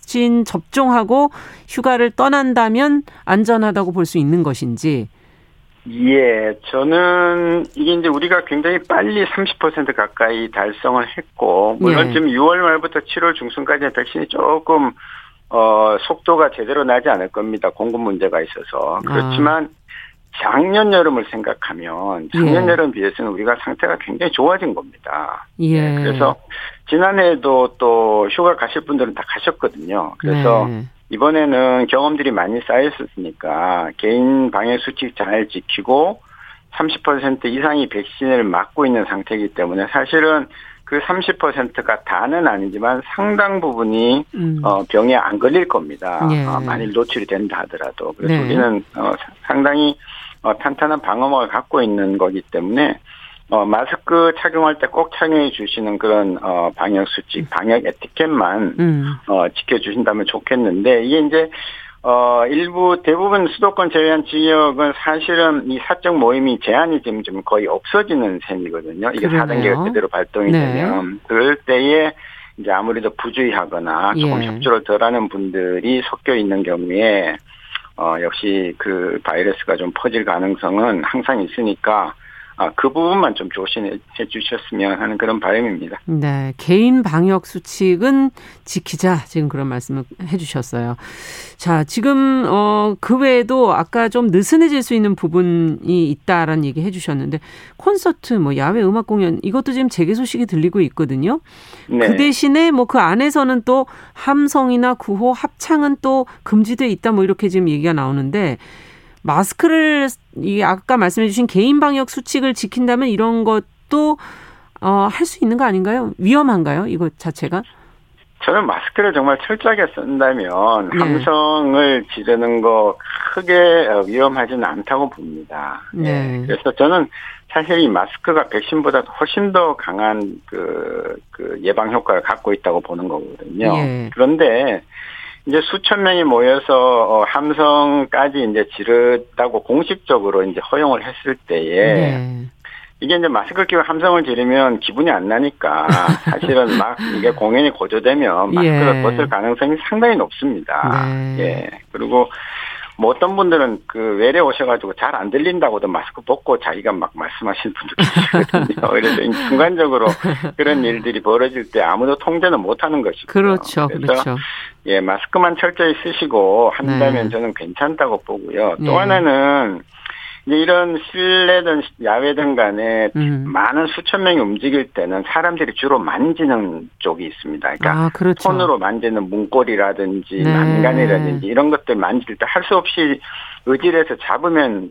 백신 접종하고 휴가를 떠난다면 안전하다고 볼 수 있는 것인지. 예, 저는 이게 이제 우리가 굉장히 빨리 30% 가까이 달성을 했고, 물론 예. 지금 6월 말부터 7월 중순까지 백신이 조금, 어, 속도가 제대로 나지 않을 겁니다. 공급 문제가 있어서. 그렇지만, 아. 작년 여름을 생각하면 작년 예. 여름 비해서는 우리가 상태가 굉장히 좋아진 겁니다. 예. 네, 그래서 지난해에도 또 휴가 가실 분들은 다 가셨거든요. 그래서 네. 이번에는 경험들이 많이 쌓였었으니까 개인 방역 수칙 잘 지키고 30% 이상이 백신을 맞고 있는 상태이기 때문에 사실은 그 30%가 다는 아니지만 상당 부분이 음. 어, 병에 안 걸릴 겁니다. 예. 어, 만일 노출이 된다 하더라도 그래서 네. 우리는 어, 상당히 어, 탄탄한 방어막을 갖고 있는 거기 때문에 어, 마스크 착용할 때 꼭 착용해 주시는 그런 어, 방역 수칙, 방역 에티켓만 음. 어, 지켜주신다면 좋겠는데 이게 이제 어, 일부 대부분 수도권 제외한 지역은 사실은 이 사적 모임이 제한이 지금 좀 거의 없어지는 셈이거든요. 이게. 4단계가 제대로 발동이 네. 되면 그럴 때에 이제 아무래도 부주의하거나 조금 예. 협조를 덜하는 분들이 섞여 있는 경우에 어, 역시 그 바이러스가 좀 퍼질 가능성은 항상 있으니까 아, 그 부분만 좀 조심해 주셨으면 하는 그런 바람입니다. 네. 개인 방역 수칙은 지키자. 지금 그런 말씀을 해 주셨어요. 자, 지금, 어, 그 외에도 아까 좀 느슨해질 수 있는 부분이 있다라는 얘기 해 주셨는데 콘서트, 뭐 야외 음악 공연 이것도 지금 재개 소식이 들리고 있거든요. 네. 그 대신에 뭐 그 안에서는 또 함성이나 구호, 합창은 또 금지돼 있다 뭐 이렇게 지금 얘기가 나오는데 마스크를 이 아까 말씀해 주신 개인 방역 수칙을 지킨다면 이런 것도 어, 할 수 있는 거 아닌가요? 위험한가요? 이것 자체가? 저는 마스크를 정말 철저하게 쓴다면 네. 함성을 지르는 거 크게 위험하지는 않다고 봅니다. 네. 그래서 저는 사실 이 마스크가 백신보다 훨씬 더 강한 그, 그 예방 효과를 갖고 있다고 보는 거거든요. 네. 그런데 이제 수천 명이 모여서 어, 함성까지 이제 지르다고 공식적으로 이제 허용을 했을 때에 네. 이게 이제 마스크 끼고 함성을 지르면 기분이 안 나니까 (laughs) 사실은 막 이게 공연이 고조되면 마스크를 예. 벗을 가능성이 상당히 높습니다. 네. 예. 그리고 뭐 어떤 분들은 그 외래 오셔가지고 잘 안 들린다고도 마스크 벗고 자기가 막 말씀하시는 분도 계시거든요. (laughs) 그래서 순간적으로 그런 일들이 벌어질 때 아무도 통제는 못하는 것이고 그렇죠, 그렇죠. 예, 마스크만 철저히 쓰시고 한다면 네. 저는 괜찮다고 보고요. 또 네. 하나는 이런 실내든 야외든 간에 음. 많은 수천 명이 움직일 때는 사람들이 주로 만지는 쪽이 있습니다. 그러니까 아, 그렇죠. 손으로 만지는 문고리라든지 네. 난간이라든지 이런 것들 만질 때 할 수 없이 의지를 해서 잡으면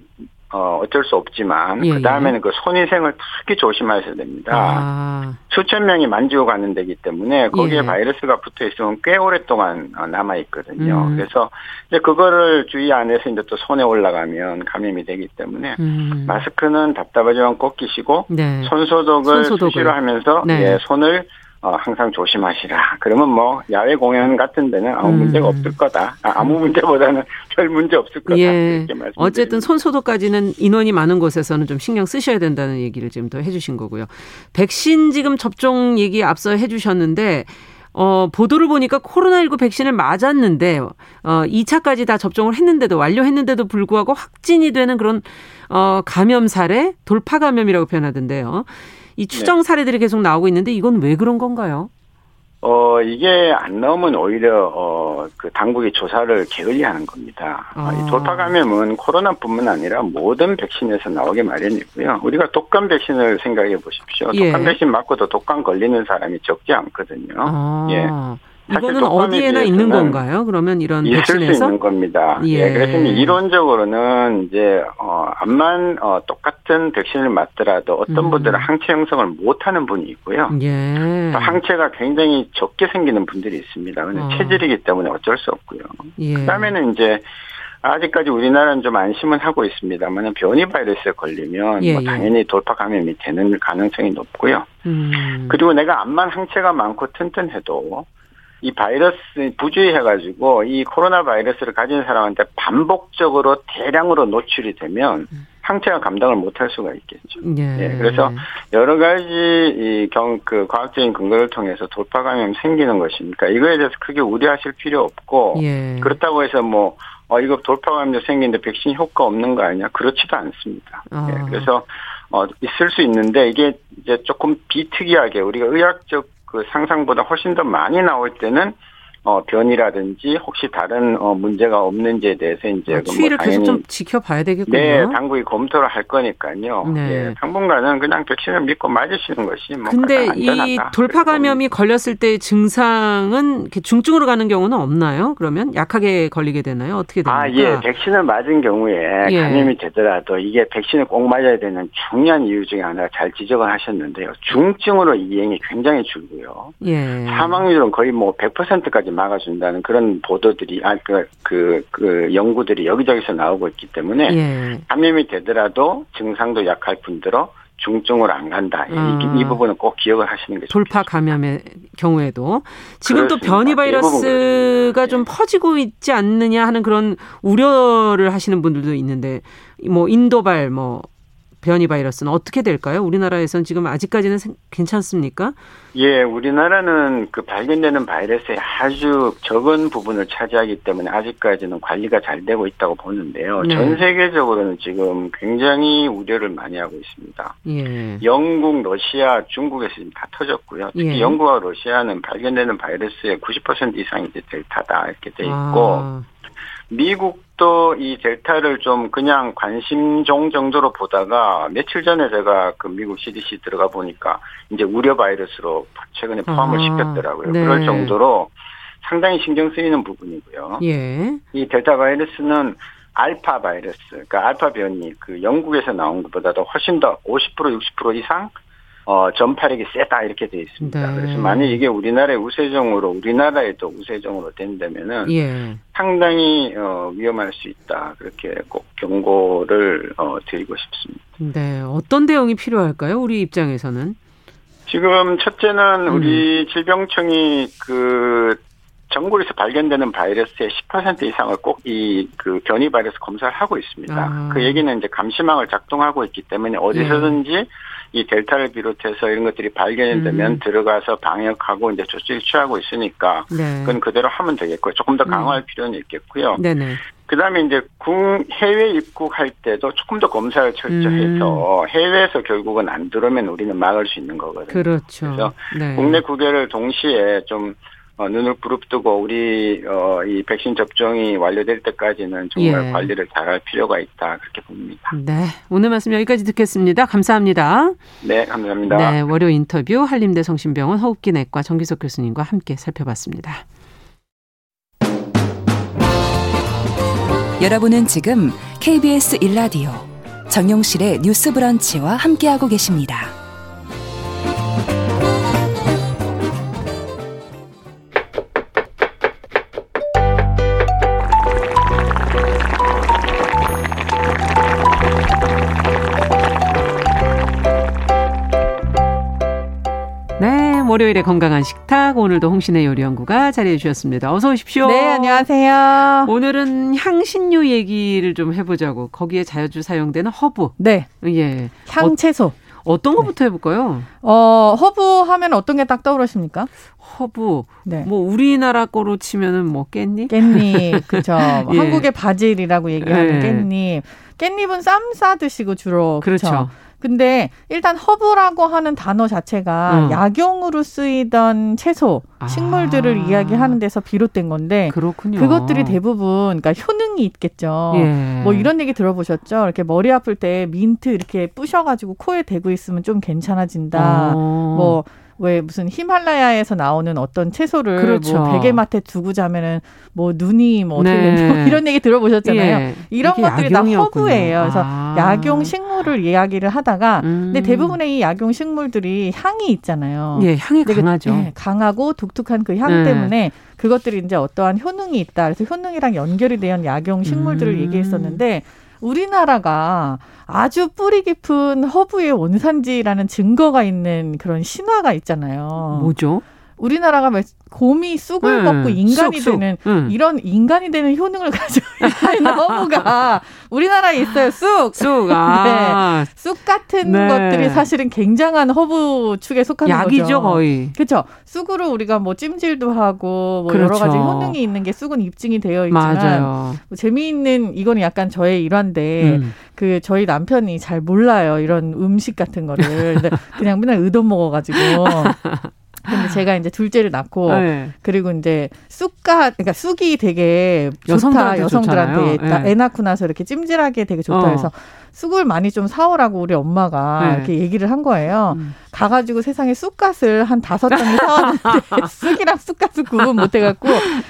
어, 어쩔 수 없지만, 예, 그 다음에는 예. 그 손위생을 특히 조심하셔야 됩니다. 아. 수천 명이 만지고 가는 데기 때문에 거기에 예. 바이러스가 붙어 있으면 꽤 오랫동안 어, 남아 있거든요. 음. 그래서 이제 그거를 주의 안 해서 이제 또 손에 올라가면 감염이 되기 때문에 음. 마스크는 답답하지만 꼭 끼시고, 네. 손소독을, 손소독을. 수시로 하면서 네. 예, 손을 어, 항상 조심하시라. 그러면 뭐 야외 공연 같은 데는 아무 음. 문제가 없을 거다. 아, 무 문제보다는 (laughs) 별 문제 없을 거다. 예. 어쨌든 손 소독까지는 인원이 많은 곳에서는 좀 신경 쓰셔야 된다는 얘기를 지금 더 해주신 거고요. 백신 지금 접종 얘기 앞서 해주셨는데 어, 보도를 보니까 코로나19 백신을 맞았는데, 어, 2차까지 다 접종을 했는데도, 완료했는데도 불구하고 확진이 되는 그런, 어, 감염 사례, 돌파 감염이라고 표현하던데요. 이 추정 네. 사례들이 계속 나오고 있는데 이건 왜 그런 건가요? 어, 이게 안 나오면 오히려, 어, 그 당국이 조사를 게을리 하는 겁니다. 아. 이 돌파 감염은 코로나뿐만 아니라 모든 백신에서 나오게 마련이고요. 우리가 독감 백신을 생각해 보십시오. 예. 독감 백신 맞고도 독감 걸리는 사람이 적지 않거든요. 아. 예. 이거는 어디에나 있는 건가요? 그러면 이런 있을 백신에서 수 있는 겁니다. 예. 예 그래서 이론적으로는 이제 어 암만 어 똑같은 백신을 맞더라도 어떤 음. 분들은 항체 형성을 못하는 분이 있고요. 예. 항체가 굉장히 적게 생기는 분들이 있습니다. 근데 어. 체질이기 때문에 어쩔 수 없고요. 예. 그다음에는 이제 아직까지 우리나라는 좀 안심은 하고 있습니다만 변이 바이러스에 걸리면 예, 뭐 예. 당연히 돌파 감염이 되는 가능성이 높고요. 음. 그리고 내가 암만 항체가 많고 튼튼해도 이 바이러스 부주의해가지고 이 코로나 바이러스를 가진 사람한테 반복적으로 대량으로 노출이 되면 항체가 감당을 못할 수가 있겠죠. 예. 예 그래서 여러 가지 이경그 과학적인 근거를 통해서 돌파 감염 생기는 것이니까 이거에 대해서 크게 우려하실 필요 없고 예. 그렇다고 해서 뭐 어, 이거 돌파 감염 생기는데 백신 효과 없는 거 아니냐? 그렇지도 않습니다. 아. 예, 그래서 어, 있을 수 있는데 이게 이제 조금 비특이하게 우리가 의학적 그 상상보다 훨씬 더 많이 나올 때는 어, 변이라든지 혹시 다른 어, 문제가 없는지에 대해서 이제 아, 추이를 뭐 계속 좀 지켜봐야 되겠군요. 네, 당국이 검토를 할 거니까요. 네. 예, 당분간은 그냥 백신을 믿고 맞으시는 것이 뭐 근데 이 돌파 감염이 걸렸을 때 증상은 중증으로 가는 경우는 없나요? 그러면 약하게 걸리게 되나요? 어떻게 됩니까? 아, 예, 백신을 맞은 경우에 예. 감염이 되더라도 이게 백신을 꼭 맞아야 되는 중요한 이유 중에 하나가 잘 지적을 하셨는데요. 중증으로 이행이 굉장히 줄고요. 예. 사망률은 거의 뭐 100%까지 막아준다는 그런 보도들이 아그 그, 그 연구들이 여기저기서 나오고 있기 때문에 예. 감염이 되더라도 증상도 약할 뿐더러 중증으로 안 간다. 아. 이, 이, 부분은 꼭 기억을 하시는 게 돌파 좋겠습니다. 감염의 경우에도 지금 그렇습니다. 또 변이 바이러스가 좀 퍼지고 있지 않느냐 하는 그런 우려를 하시는 분들도 있는데 뭐 인도발 뭐 변이 바이러스는 어떻게 될까요? 우리나라에서는 지금 아직까지는 괜찮습니까? 예, 우리나라는 그 발견되는 바이러스의 아주 적은 부분을 차지하기 때문에 아직까지는 관리가 잘 되고 있다고 보는데요. 네. 전 세계적으로는 지금 굉장히 우려를 많이 하고 있습니다. 예. 영국, 러시아, 중국에서 지금 다 터졌고요. 특히 예. 영국과 러시아는 발견되는 바이러스의 90% 이상이 이제 델타다 이렇게 돼 있고 아. 미국 도 이 델타를 좀 그냥 관심종 정도로 보다가 며칠 전에 제가 그 미국 CDC 들어가 보니까 이제 우려 바이러스로 최근에 포함을 아, 시켰더라고요. 네. 그럴 정도로 상당히 신경 쓰이는 부분이고요. 예. 이 델타 바이러스는 알파 바이러스, 그러니까 알파 변이 그 영국에서 나온 것보다도 훨씬 더 50% 60% 이상 어, 전파력이 세다 이렇게 돼 있습니다. 네. 그래서 만약 이게 우리나라의 우세종으로 우리나라에도 우세종으로 된다면은 예. 상당히 어, 위험할 수 있다 그렇게 꼭 경고를 어, 드리고 싶습니다. 네, 어떤 대응이 필요할까요? 우리 입장에서는 지금 첫째는 음. 우리 질병청이 그 전국에서 발견되는 바이러스의 10% 이상을 꼭 이 그 변이 바이러스 검사를 하고 있습니다. 아. 그 얘기는 이제 감시망을 작동하고 있기 때문에 어디서든지 예. 이 델타를 비롯해서 이런 것들이 발견이 되면 음. 들어가서 방역하고 이제 조치를 취하고 있으니까 네. 그건 그대로 하면 되겠고요. 조금 더 음. 강화할 음. 필요는 있겠고요. 네네. 그다음에 이제 국 해외 입국할 때도 조금 더 검사를 철저해서 음. 해외에서 결국은 안 들어오면 우리는 막을 수 있는 거거든요. 그렇죠. 그래서 네. 국내 국외를 동시에 좀 어, 눈을 부릅뜨고 우리 어, 이 백신 접종이 완료될 때까지는 정말 예. 관리를 잘할 필요가 있다 그렇게 봅니다. 네, 오늘 말씀 여기까지 듣겠습니다. 감사합니다. 네, 감사합니다. 네, 월요 인터뷰 한림대 성심병원 호흡기 내과 정기석 교수님과 함께 살펴봤습니다. 여러분은 지금 KBS 일라디오 정용실의 뉴스 브런치와 함께하고 계십니다. 월요일에 건강한 식탁 오늘도 홍신애 요리연구가 자리해 주셨습니다. 어서 오십시오. 네, 안녕하세요. 오늘은 향신료 얘기를 좀 해보자고. 거기에 자주 사용되는 허브. 네. 예. 향채소. 어떤 것부터 해볼까요? 어, 허브 하면 어떤 게 딱 떠오르십니까? 허브. 네. 뭐 우리나라 거로 치면은 뭐 깻잎? 깻잎. (laughs) 그죠. 예. 한국의 바질이라고 얘기하는 예. 깻잎. 깻잎은 쌈 싸 드시고 주로 그렇죠. 그렇죠. 근데 일단 허브라고 하는 단어 자체가 음. 약용으로 쓰이던 채소, 아. 식물들을 아. 이야기하는 데서 비롯된 건데 그렇군요. 그것들이 대부분 그러니까 효능이 있겠죠. 예. 뭐 이런 얘기 들어보셨죠? 이렇게 머리 아플 때 민트 이렇게 부셔 가지고 코에 대고 있으면 좀 괜찮아진다. 어. 뭐 왜 무슨 히말라야에서 나오는 어떤 채소를 뭐 그렇죠. 뭐 베개맡에 두고 자면은 뭐 눈이 뭐 어떻게 네. 된다 뭐 이런 얘기 들어보셨잖아요. 예. 이런 것들이 다 허브예요. 그래서 아. 약용 식물을 이야기를 하다가 음. 근데 대부분의 이 약용 식물들이 향이 있잖아요. 예, 향이 강하죠. 네, 강하고 독특한 그향 네. 때문에 그것들이 이제 어떠한 효능이 있다. 그래서 효능이랑 연결이 된 약용 식물들을 음. 얘기했었는데 우리나라가 아주 뿌리 깊은 허브의 원산지라는 증거가 있는 그런 신화가 있잖아요. 뭐죠? 우리나라가 곰이 쑥을 네. 먹고 인간이 쑥, 되는 네. 이런 인간이 되는 효능을 가지고 있는 허브가 우리나라에 있어요. 쑥. 쑥. 아. (laughs) 네. 쑥 같은 네. 것들이 사실은 굉장한 허브 축에 속하는 약이죠, 거죠. 거의. 그렇죠. 쑥으로 우리가 뭐 찜질도 하고 뭐 그렇죠. 여러 가지 효능이 있는 게 쑥은 입증이 되어 있지만 맞아요. 뭐 재미있는 이거는 약간 저의 일환데 음. 그 저희 남편이 잘 몰라요. 이런 음식 같은 거를. 그냥 맨날 의도 먹어 가지고 (laughs) 근데 제가 이제 둘째를 낳고 네. 그리고 이제 쑥가 그러니까 쑥이 되게 좋다 여성들한테, 여성들한테 네. 애 낳고 나서 이렇게 찜질하게 되게 좋다 해서 어. 쑥을 많이 좀 사오라고 우리 엄마가 네. 이렇게 얘기를 한 거예요. 음. 가가지고 세상에 쑥갓을 한 다섯 장을 사왔는데 (laughs) 쑥이랑 쑥갓을 구분 못 해갖고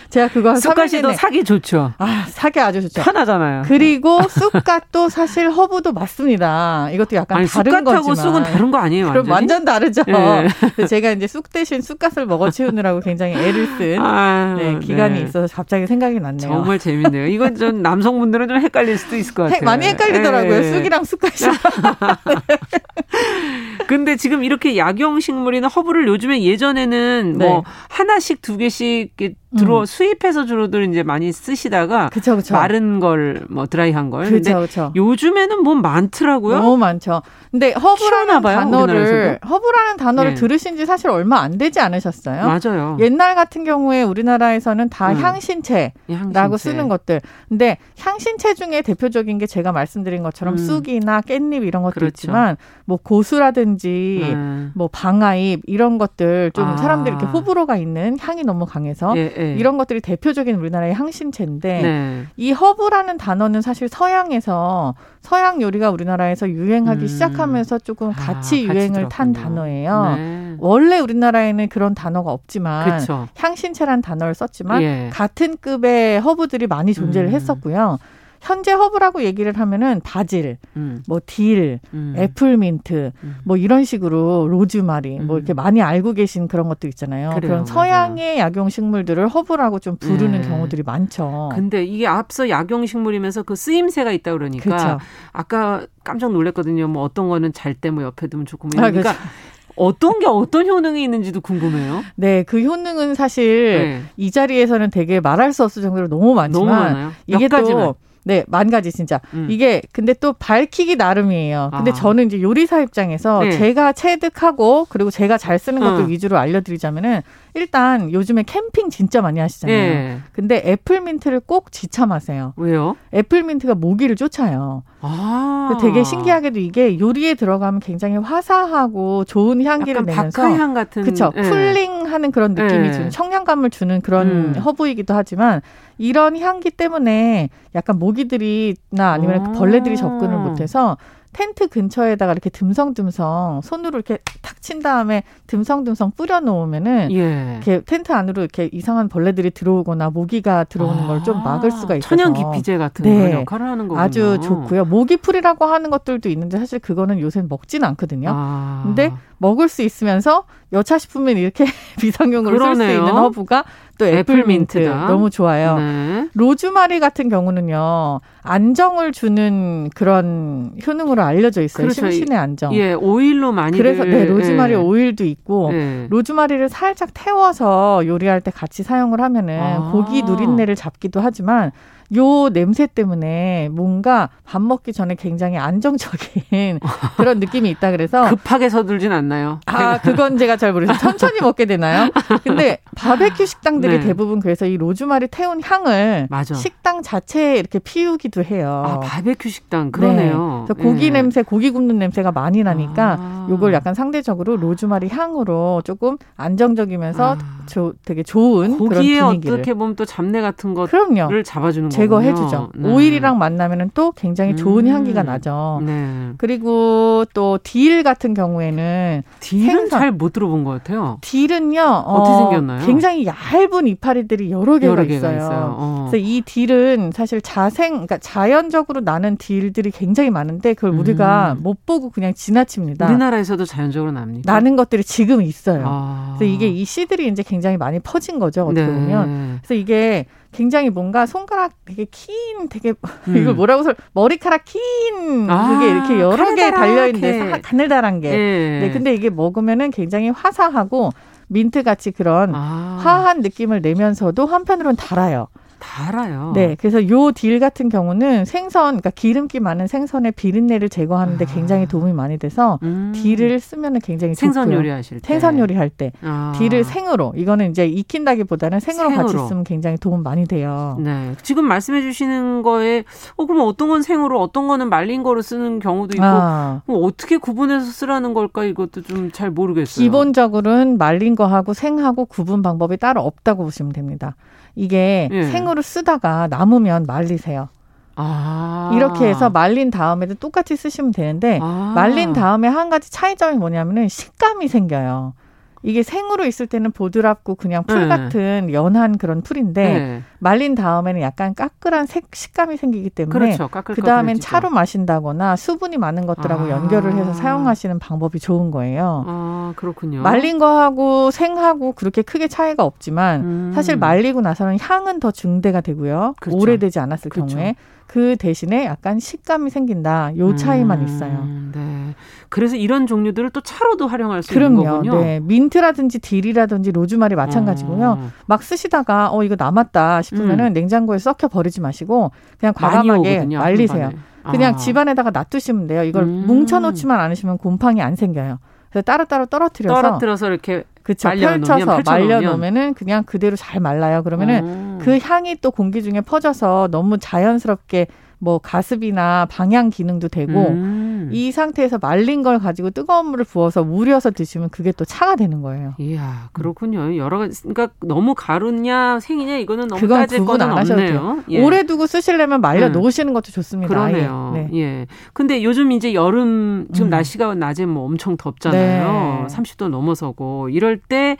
제가 그거 쑥갓이도 사기 좋죠. 아 사기 아주 좋죠. 편하잖아요. 그리고 쑥갓도 사실 허브도 맞습니다. 이것도 약간 아니, 다른 거지만 쑥은 다른 거 아니에요. 완전히? 그럼 완전 다르죠. 네. 제가 이제 쑥 대신 쑥갓을 먹어 치우느라고 굉장히 애를 쓴 아, 네, 기간이 네. 있어서 갑자기 생각이 났네요. 정말 재밌네요. 이건 좀 남성분들은 좀 헷갈릴 수도 있을 것 같아요. 많이 헷갈리더라고요. 네. 쑥이랑 쑥갓이. (laughs) 근데 지금 이렇게 약용 식물이나 허브를 요즘에 예전에는 네. 뭐 하나씩 두 개씩 들어 음. 수입해서 주로들 이제 많이 쓰시다가 그쵸, 그쵸. 마른 걸 뭐 드라이한 걸. 그쵸, 그쵸. 요즘에는 뭐 많더라고요. 너무 많죠. 근데 허브라는 봐요, 단어를 우리나라에서도? 허브라는 단어를 네. 들으신 지 사실 얼마 안 되지 않으셨어요? 맞아요. 옛날 같은 경우에 우리나라에서는 다 음. 향신채라고 향신채. 쓰는 것들. 근데 향신채 중에 대표적인 게 제가 말씀드린 것처럼 음. 쑥이나 깻잎 이런 것도 그렇죠. 있지만 뭐 고수라든지 음. 뭐 방아잎 이런 것들 좀 아. 사람들이 이렇게 호불호가 있는 향이 너무 강해서 예, 예. 이런 것들이 대표적인 우리나라의 향신채인데 네. 이 허브라는 단어는 사실 서양에서 서양 요리가 우리나라에서 유행하기 음. 시작하면서 조금 같이 아, 유행을 같이 탄 단어예요. 네. 원래 우리나라에는 그런 단어가 없지만 그쵸. 향신채란 단어를 썼지만 예. 같은 급의 허브들이 많이 존재를 음. 했었고요. 현재 허브라고 얘기를 하면은 바질, 음. 뭐 딜, 음. 애플민트, 음. 뭐 이런 식으로 로즈마리, 뭐 이렇게 음. 많이 알고 계신 그런 것들 있잖아요. 그래요, 그런 서양의 맞아요. 약용 식물들을 허브라고 좀 부르는 네. 경우들이 많죠. 근데 이게 앞서 약용 식물이면서 그 쓰임새가 있다 그러니까 그렇죠. 아까 깜짝 놀랐거든요. 뭐 어떤 거는 잘 때 뭐 옆에 두면 좋고 뭐 이러니까 아, 그렇죠. 어떤 게 어떤 효능이 있는지도 궁금해요. 네, 그 효능은 사실 네. 이 자리에서는 되게 말할 수 없을 정도로 너무 많지만 너무 많아요. 이게 또 네, 만 가지 진짜. 음. 이게 근데 또 밝히기 나름이에요. 근데 아. 저는 이제 요리사 입장에서 네. 제가 체득하고 그리고 제가 잘 쓰는 것들 어. 위주로 알려드리자면은 일단 요즘에 캠핑 진짜 많이 하시잖아요. 네. 근데 애플민트를 꼭 지참하세요. 왜요? 애플민트가 모기를 쫓아요. 아. 되게 신기하게도 이게 요리에 들어가면 굉장히 화사하고 좋은 향기를 내면서 박하향 같은 그렇죠. 네. 쿨링하는 그런 느낌이 네. 주는 청량감을 주는 그런 음. 허브이기도 하지만 이런 향기 때문에 약간 모기들이나 아니면 벌레들이 접근을 못해서 텐트 근처에다가 이렇게 듬성듬성 손으로 이렇게 탁 친 다음에 듬성듬성 뿌려 놓으면은 예. 이렇게 텐트 안으로 이렇게 이상한 벌레들이 들어오거나 모기가 들어오는 아, 걸좀 막을 수가 있어서 천연 기피제 같은 네. 역할을 하는 거군요. 아주 좋고요. 모기풀이라고 하는 것들도 있는데 사실 그거는 요새는 먹지는 않거든요. 아. 근데 먹을 수 있으면서 여차 싶으면 이렇게 (laughs) 비상용으로 쓸 수 있는 허브가 또 애플민트 너무 좋아요. 네. 로즈마리 같은 경우는요 안정을 주는 그런 효능으로 알려져 있어요. 그렇죠. 심신의 안정. 예, 오일로 많이 그래서 네, 로즈마리 예. 오일도 있고 예. 로즈마리를 살짝 태워서 요리할 때 같이 사용을 하면은 아. 고기 누린내를 잡기도 하지만 요 냄새 때문에 뭔가 밥 먹기 전에 굉장히 안정적인 (laughs) 그런 느낌이 있다 그래서 급하게 서둘진 않나요? 아 그건 제가 잘 모르겠어요. 천천히 먹게 되나요? 근데 바베큐 식당들이 네. 대부분 그래서 이 로즈마리 태운 향을 맞아. 식당 자체에 이렇게 피우기도 해요. 아 바베큐 식당 그러네요. 네. 고기 네. 냄새, 고기 굽는 냄새가 많이 나니까 아. 요걸 약간 상대적으로 로즈마리 향으로 조금 안정적이면서 아. 조, 되게 좋은 고기에. 어떻게 보면 또 잡내 같은 것을 그럼요. 잡아주는 제거해 주죠. 네. 오일이랑 만나면은 또 굉장히 좋은 음. 향기가 나죠. 네. 그리고 또 딜 같은 경우에는 딜은 잘 못 들어본 것 같아요. 딜은요 어떻게 어, 생겼나요? 굉장히 얇은 이파리들이 여러 개가, 여러 개가 있어요. 있어요. 어. 그래서 이 딜은 사실 자생, 그러니까 자연적으로 나는 딜들이 굉장히 많은데 그걸 음. 우리가 못 보고 그냥 지나칩니다. 우리나라에서도 자연적으로 납니까? 나는 것들이 지금 있어요. 아. 그래서 이게 이 씨들이 이제 굉장히 많이 퍼진 거죠. 어떻게 네. 보면. 그래서 이게 굉장히 뭔가 손가락 되게 긴 되게 (laughs) 음. 이걸 뭐라고 설 머리카락 긴 아, 그게 이렇게 여러 개 달려 있는데 가늘다란 게. 예. 네, 근데 이게 먹으면은 굉장히 화사하고 민트 같이 그런 아. 화한 느낌을 내면서도 한편으로는 달아요. 달아요. 네, 그래서 요 딜 같은 경우는 생선, 그러니까 기름기 많은 생선의 비린내를 제거하는데 아. 굉장히 도움이 많이 돼서 음. 딜을 쓰면은 굉장히 생선 좋고요. 요리하실 때, 생선 요리할 때 아. 딜을 생으로 이거는 이제 익힌다기보다는 생으로, 생으로, 같이 쓰면 굉장히 도움 많이 돼요. 네, 지금 말씀해주시는 거에 어 그럼 어떤 건 생으로, 어떤 거는 말린 거로 쓰는 경우도 있고 아. 어떻게 구분해서 쓰라는 걸까 이것도 좀 잘 모르겠어요. 기본적으로는 말린 거하고 생하고 구분 방법이 따로 없다고 보시면 됩니다. 이게 예. 생으로 쓰다가 남으면 말리세요. 아. 이렇게 해서 말린 다음에도 똑같이 쓰시면 되는데 아. 말린 다음에 한 가지 차이점이 뭐냐면은 식감이 생겨요. 이게 생으로 있을 때는 보드랍고 그냥 풀 네. 같은 연한 그런 풀인데 네. 말린 다음에는 약간 까끌한 색, 식감이 생기기 때문에 그렇죠. 그 다음엔 차로 마신다거나 수분이 많은 것들하고 아. 연결을 해서 사용하시는 방법이 좋은 거예요. 아 그렇군요. 말린 거하고 생하고 그렇게 크게 차이가 없지만 음. 사실 말리고 나서는 향은 더 증대가 되고요. 그렇죠. 오래되지 않았을 그렇죠. 경우에 그 대신에 약간 식감이 생긴다. 요 차이만 음, 있어요. 네. 그래서 이런 종류들을 또 차로도 활용할 수 그럼요. 있는 거군요. 네. 민트라든지 딜이라든지 로즈마리 마찬가지고요. 어. 막 쓰시다가 어 이거 남았다 싶으면은 음. 냉장고에 썩혀 버리지 마시고 그냥 과감하게 말리세요. 그냥 아. 집안에다가 놔두시면 돼요. 이걸 음. 뭉쳐놓지만 않으시면 곰팡이 안 생겨요. 그래서 따로따로 떨어뜨려서 떨어뜨려서 이렇게 그쵸 펼쳐서 말려 놓으면은 그냥 그대로 잘 말라요. 그러면은 음. 그 향이 또 공기 중에 퍼져서 너무 자연스럽게 뭐 가습이나 방향 기능도 되고 음. 이 상태에서 말린 걸 가지고 뜨거운 물을 부어서 우려서 드시면 그게 또 차가 되는 거예요. 이야 그렇군요. 여러 가지 그러니까 너무 가루냐 생이냐 이거는 너무 그건 따질 구분 안 하셔도 돼요. 예. 오래 두고 쓰시려면 말려 음. 놓으시는 것도 좋습니다. 그러네요. 네. 예. 근데 요즘 이제 여름 지금 음. 날씨가 낮에 뭐 엄청 덥잖아요. 네. 30도 넘어서고 이럴 때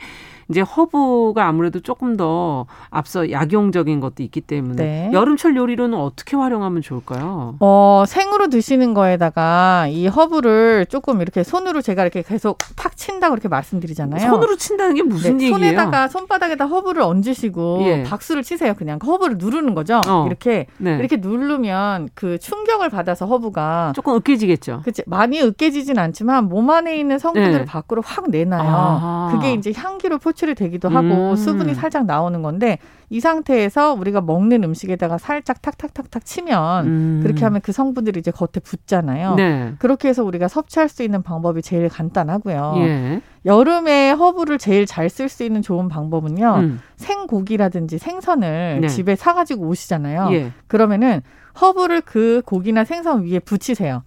이제 허브가 아무래도 조금 더 앞서 약용적인 것도 있기 때문에 네. 여름철 요리로는 어떻게 활용하면 좋을까요? 어, 생으로 드시는 거에다가 이 허브를 조금 이렇게 손으로 제가 이렇게 계속 팍 친다고 이렇게 말씀드리잖아요. 손으로 친다는 게 무슨 네, 얘기예요? 손에다가 손바닥에다 허브를 얹으시고 예. 박수를 치세요. 그냥 허브를 누르는 거죠. 어. 이렇게 네. 이렇게 누르면 그 충격을 받아서 허브가 조금 으깨지겠죠. 그치 많이 으깨지진 않지만 몸 안에 있는 성분들을 네. 밖으로 확 내놔요. 아. 그게 이제 향기로 포 표출이 되기도 하고 음. 수분이 살짝 나오는 건데 이 상태에서 우리가 먹는 음식에다가 살짝 탁탁탁탁 치면 음. 그렇게 하면 그 성분들이 이제 겉에 붙잖아요. 네. 그렇게 해서 우리가 섭취할 수 있는 방법이 제일 간단하고요. 예. 여름에 허브를 제일 잘 쓸 수 있는 좋은 방법은요. 음. 생고기라든지 생선을 네. 집에 사가지고 오시잖아요. 예. 그러면은 허브를 그 고기나 생선 위에 붙이세요.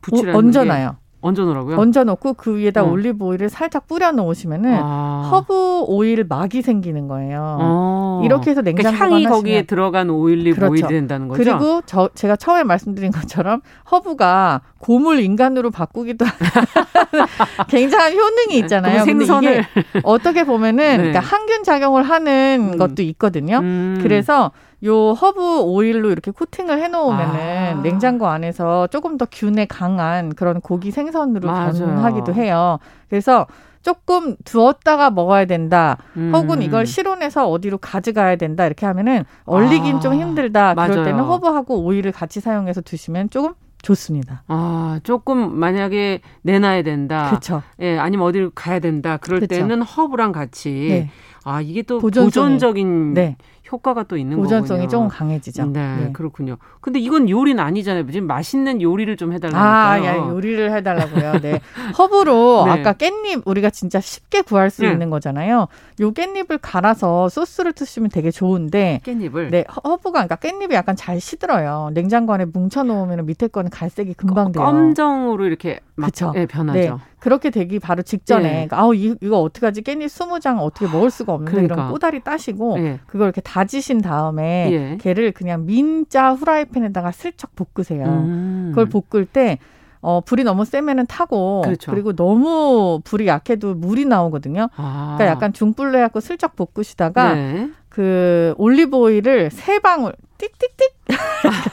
붙이라는 얹어놔요. 얹어놓으라고요? 얹어놓고 그 위에다 어. 올리브 오일을 살짝 뿌려 놓으시면은 아. 허브 오일 막이 생기는 거예요. 어. 이렇게 해서 냉장고에 그러니까 향이 거기에 들어간 그렇죠. 오일이 된다는 거죠. 그리고 저 제가 처음에 말씀드린 것처럼 허브가 곰을 인간으로 바꾸기도 (laughs) 굉장한 효능이 있잖아요. 근데 이게 어떻게 보면은 (laughs) 네. 그러니까 항균 작용을 하는 음. 것도 있거든요. 음. 그래서 요 허브 오일로 이렇게 코팅을 해놓으면은 아. 냉장고 안에서 조금 더 균에 강한 그런 고기 생선으로 맞아요. 변하기도 해요. 그래서 조금 두었다가 먹어야 된다. 음. 혹은 이걸 실온에서 어디로 가져가야 된다. 이렇게 하면은 얼리긴 아. 좀 힘들다. 그럴 맞아요. 때는 허브하고 오일을 같이 사용해서 드시면 조금 좋습니다. 아, 조금 만약에 내놔야 된다. 그렇죠. 예, 아니면 어디를 가야 된다. 그럴 그쵸. 때는 허브랑 같이 네. 아, 이게 또 보존적인 네. 효과가 또 있는. 보존성이 조금 강해지죠. 네, 네, 그렇군요. 근데 이건 요리는 아니잖아요. 지금 맛있는 요리를 좀 해달라고요. 아, 야, 요리를 해달라고요. 네. (laughs) 허브로 네. 아까 깻잎 우리가 진짜 쉽게 구할 수 네. 있는 거잖아요. 요 깻잎을 갈아서 소스를 드시면 되게 좋은데 깻잎을 네, 허브가 그러니까 깻잎이 약간 잘 시들어요. 냉장고 안에 뭉쳐 놓으면 밑에 거는 갈색이 금방 돼요. 검정으로 이렇게 막 네, 변하죠. 네. 그렇게 되기 바로 직전에 네. 그러니까 아우 이 거 어떡하지 깻잎 스무 장 어떻게 먹을 수가 없는데 그러니까. 이런 꼬다리 따시고 네. 그걸 이렇게 다지신 다음에 예. 걔를 그냥 민자 후라이팬에다가 슬쩍 볶으세요. 음. 그걸 볶을 때 어, 불이 너무 세면은 타고 그렇죠. 그리고 너무 불이 약해도 물이 나오거든요. 아. 그러니까 약간 중불로 해갖고 슬쩍 볶으시다가 네. 그 올리브 오일을 세 방울 띡띡띡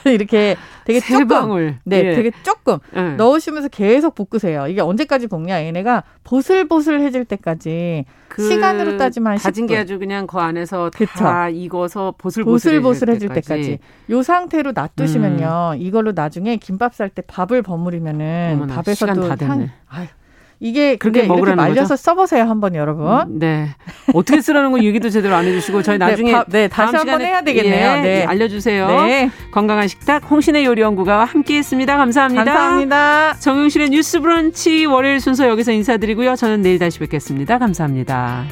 이렇게 되게 조금 방울. 네, 예. 되게 조금 예. 넣으시면서 계속 볶으세요. 이게 언제까지 볶냐? 얘네가 보슬보슬해질 때까지 그 시간으로 따지면 다진 10분. 게 아주 그냥 그 안에서 그쵸? 다 익어서 보슬보슬해질, 보슬보슬해질 때까지. 때까지. 요 상태로 놔두시면요. 음. 이걸로 나중에 김밥 쌀 때 밥을 버무리면은 어머나, 밥에서도 향 아유, 이게 그렇게 먹으라는 말려서 거죠? 써보세요 한번 여러분. 음, 네. 어떻게 쓰라는 거 얘기도 제대로 안 해주시고 저희 네, 나중에 네, 바, 네 다시 한번 해야 되겠네요. 예, 네. 알려주세요. 네. 건강한 식탁 홍신의 요리연구가 함께했습니다. 감사합니다. 감사합니다. 정용실의 뉴스브런치 월요일 순서 여기서 인사드리고요. 저는 내일 다시 뵙겠습니다. 감사합니다.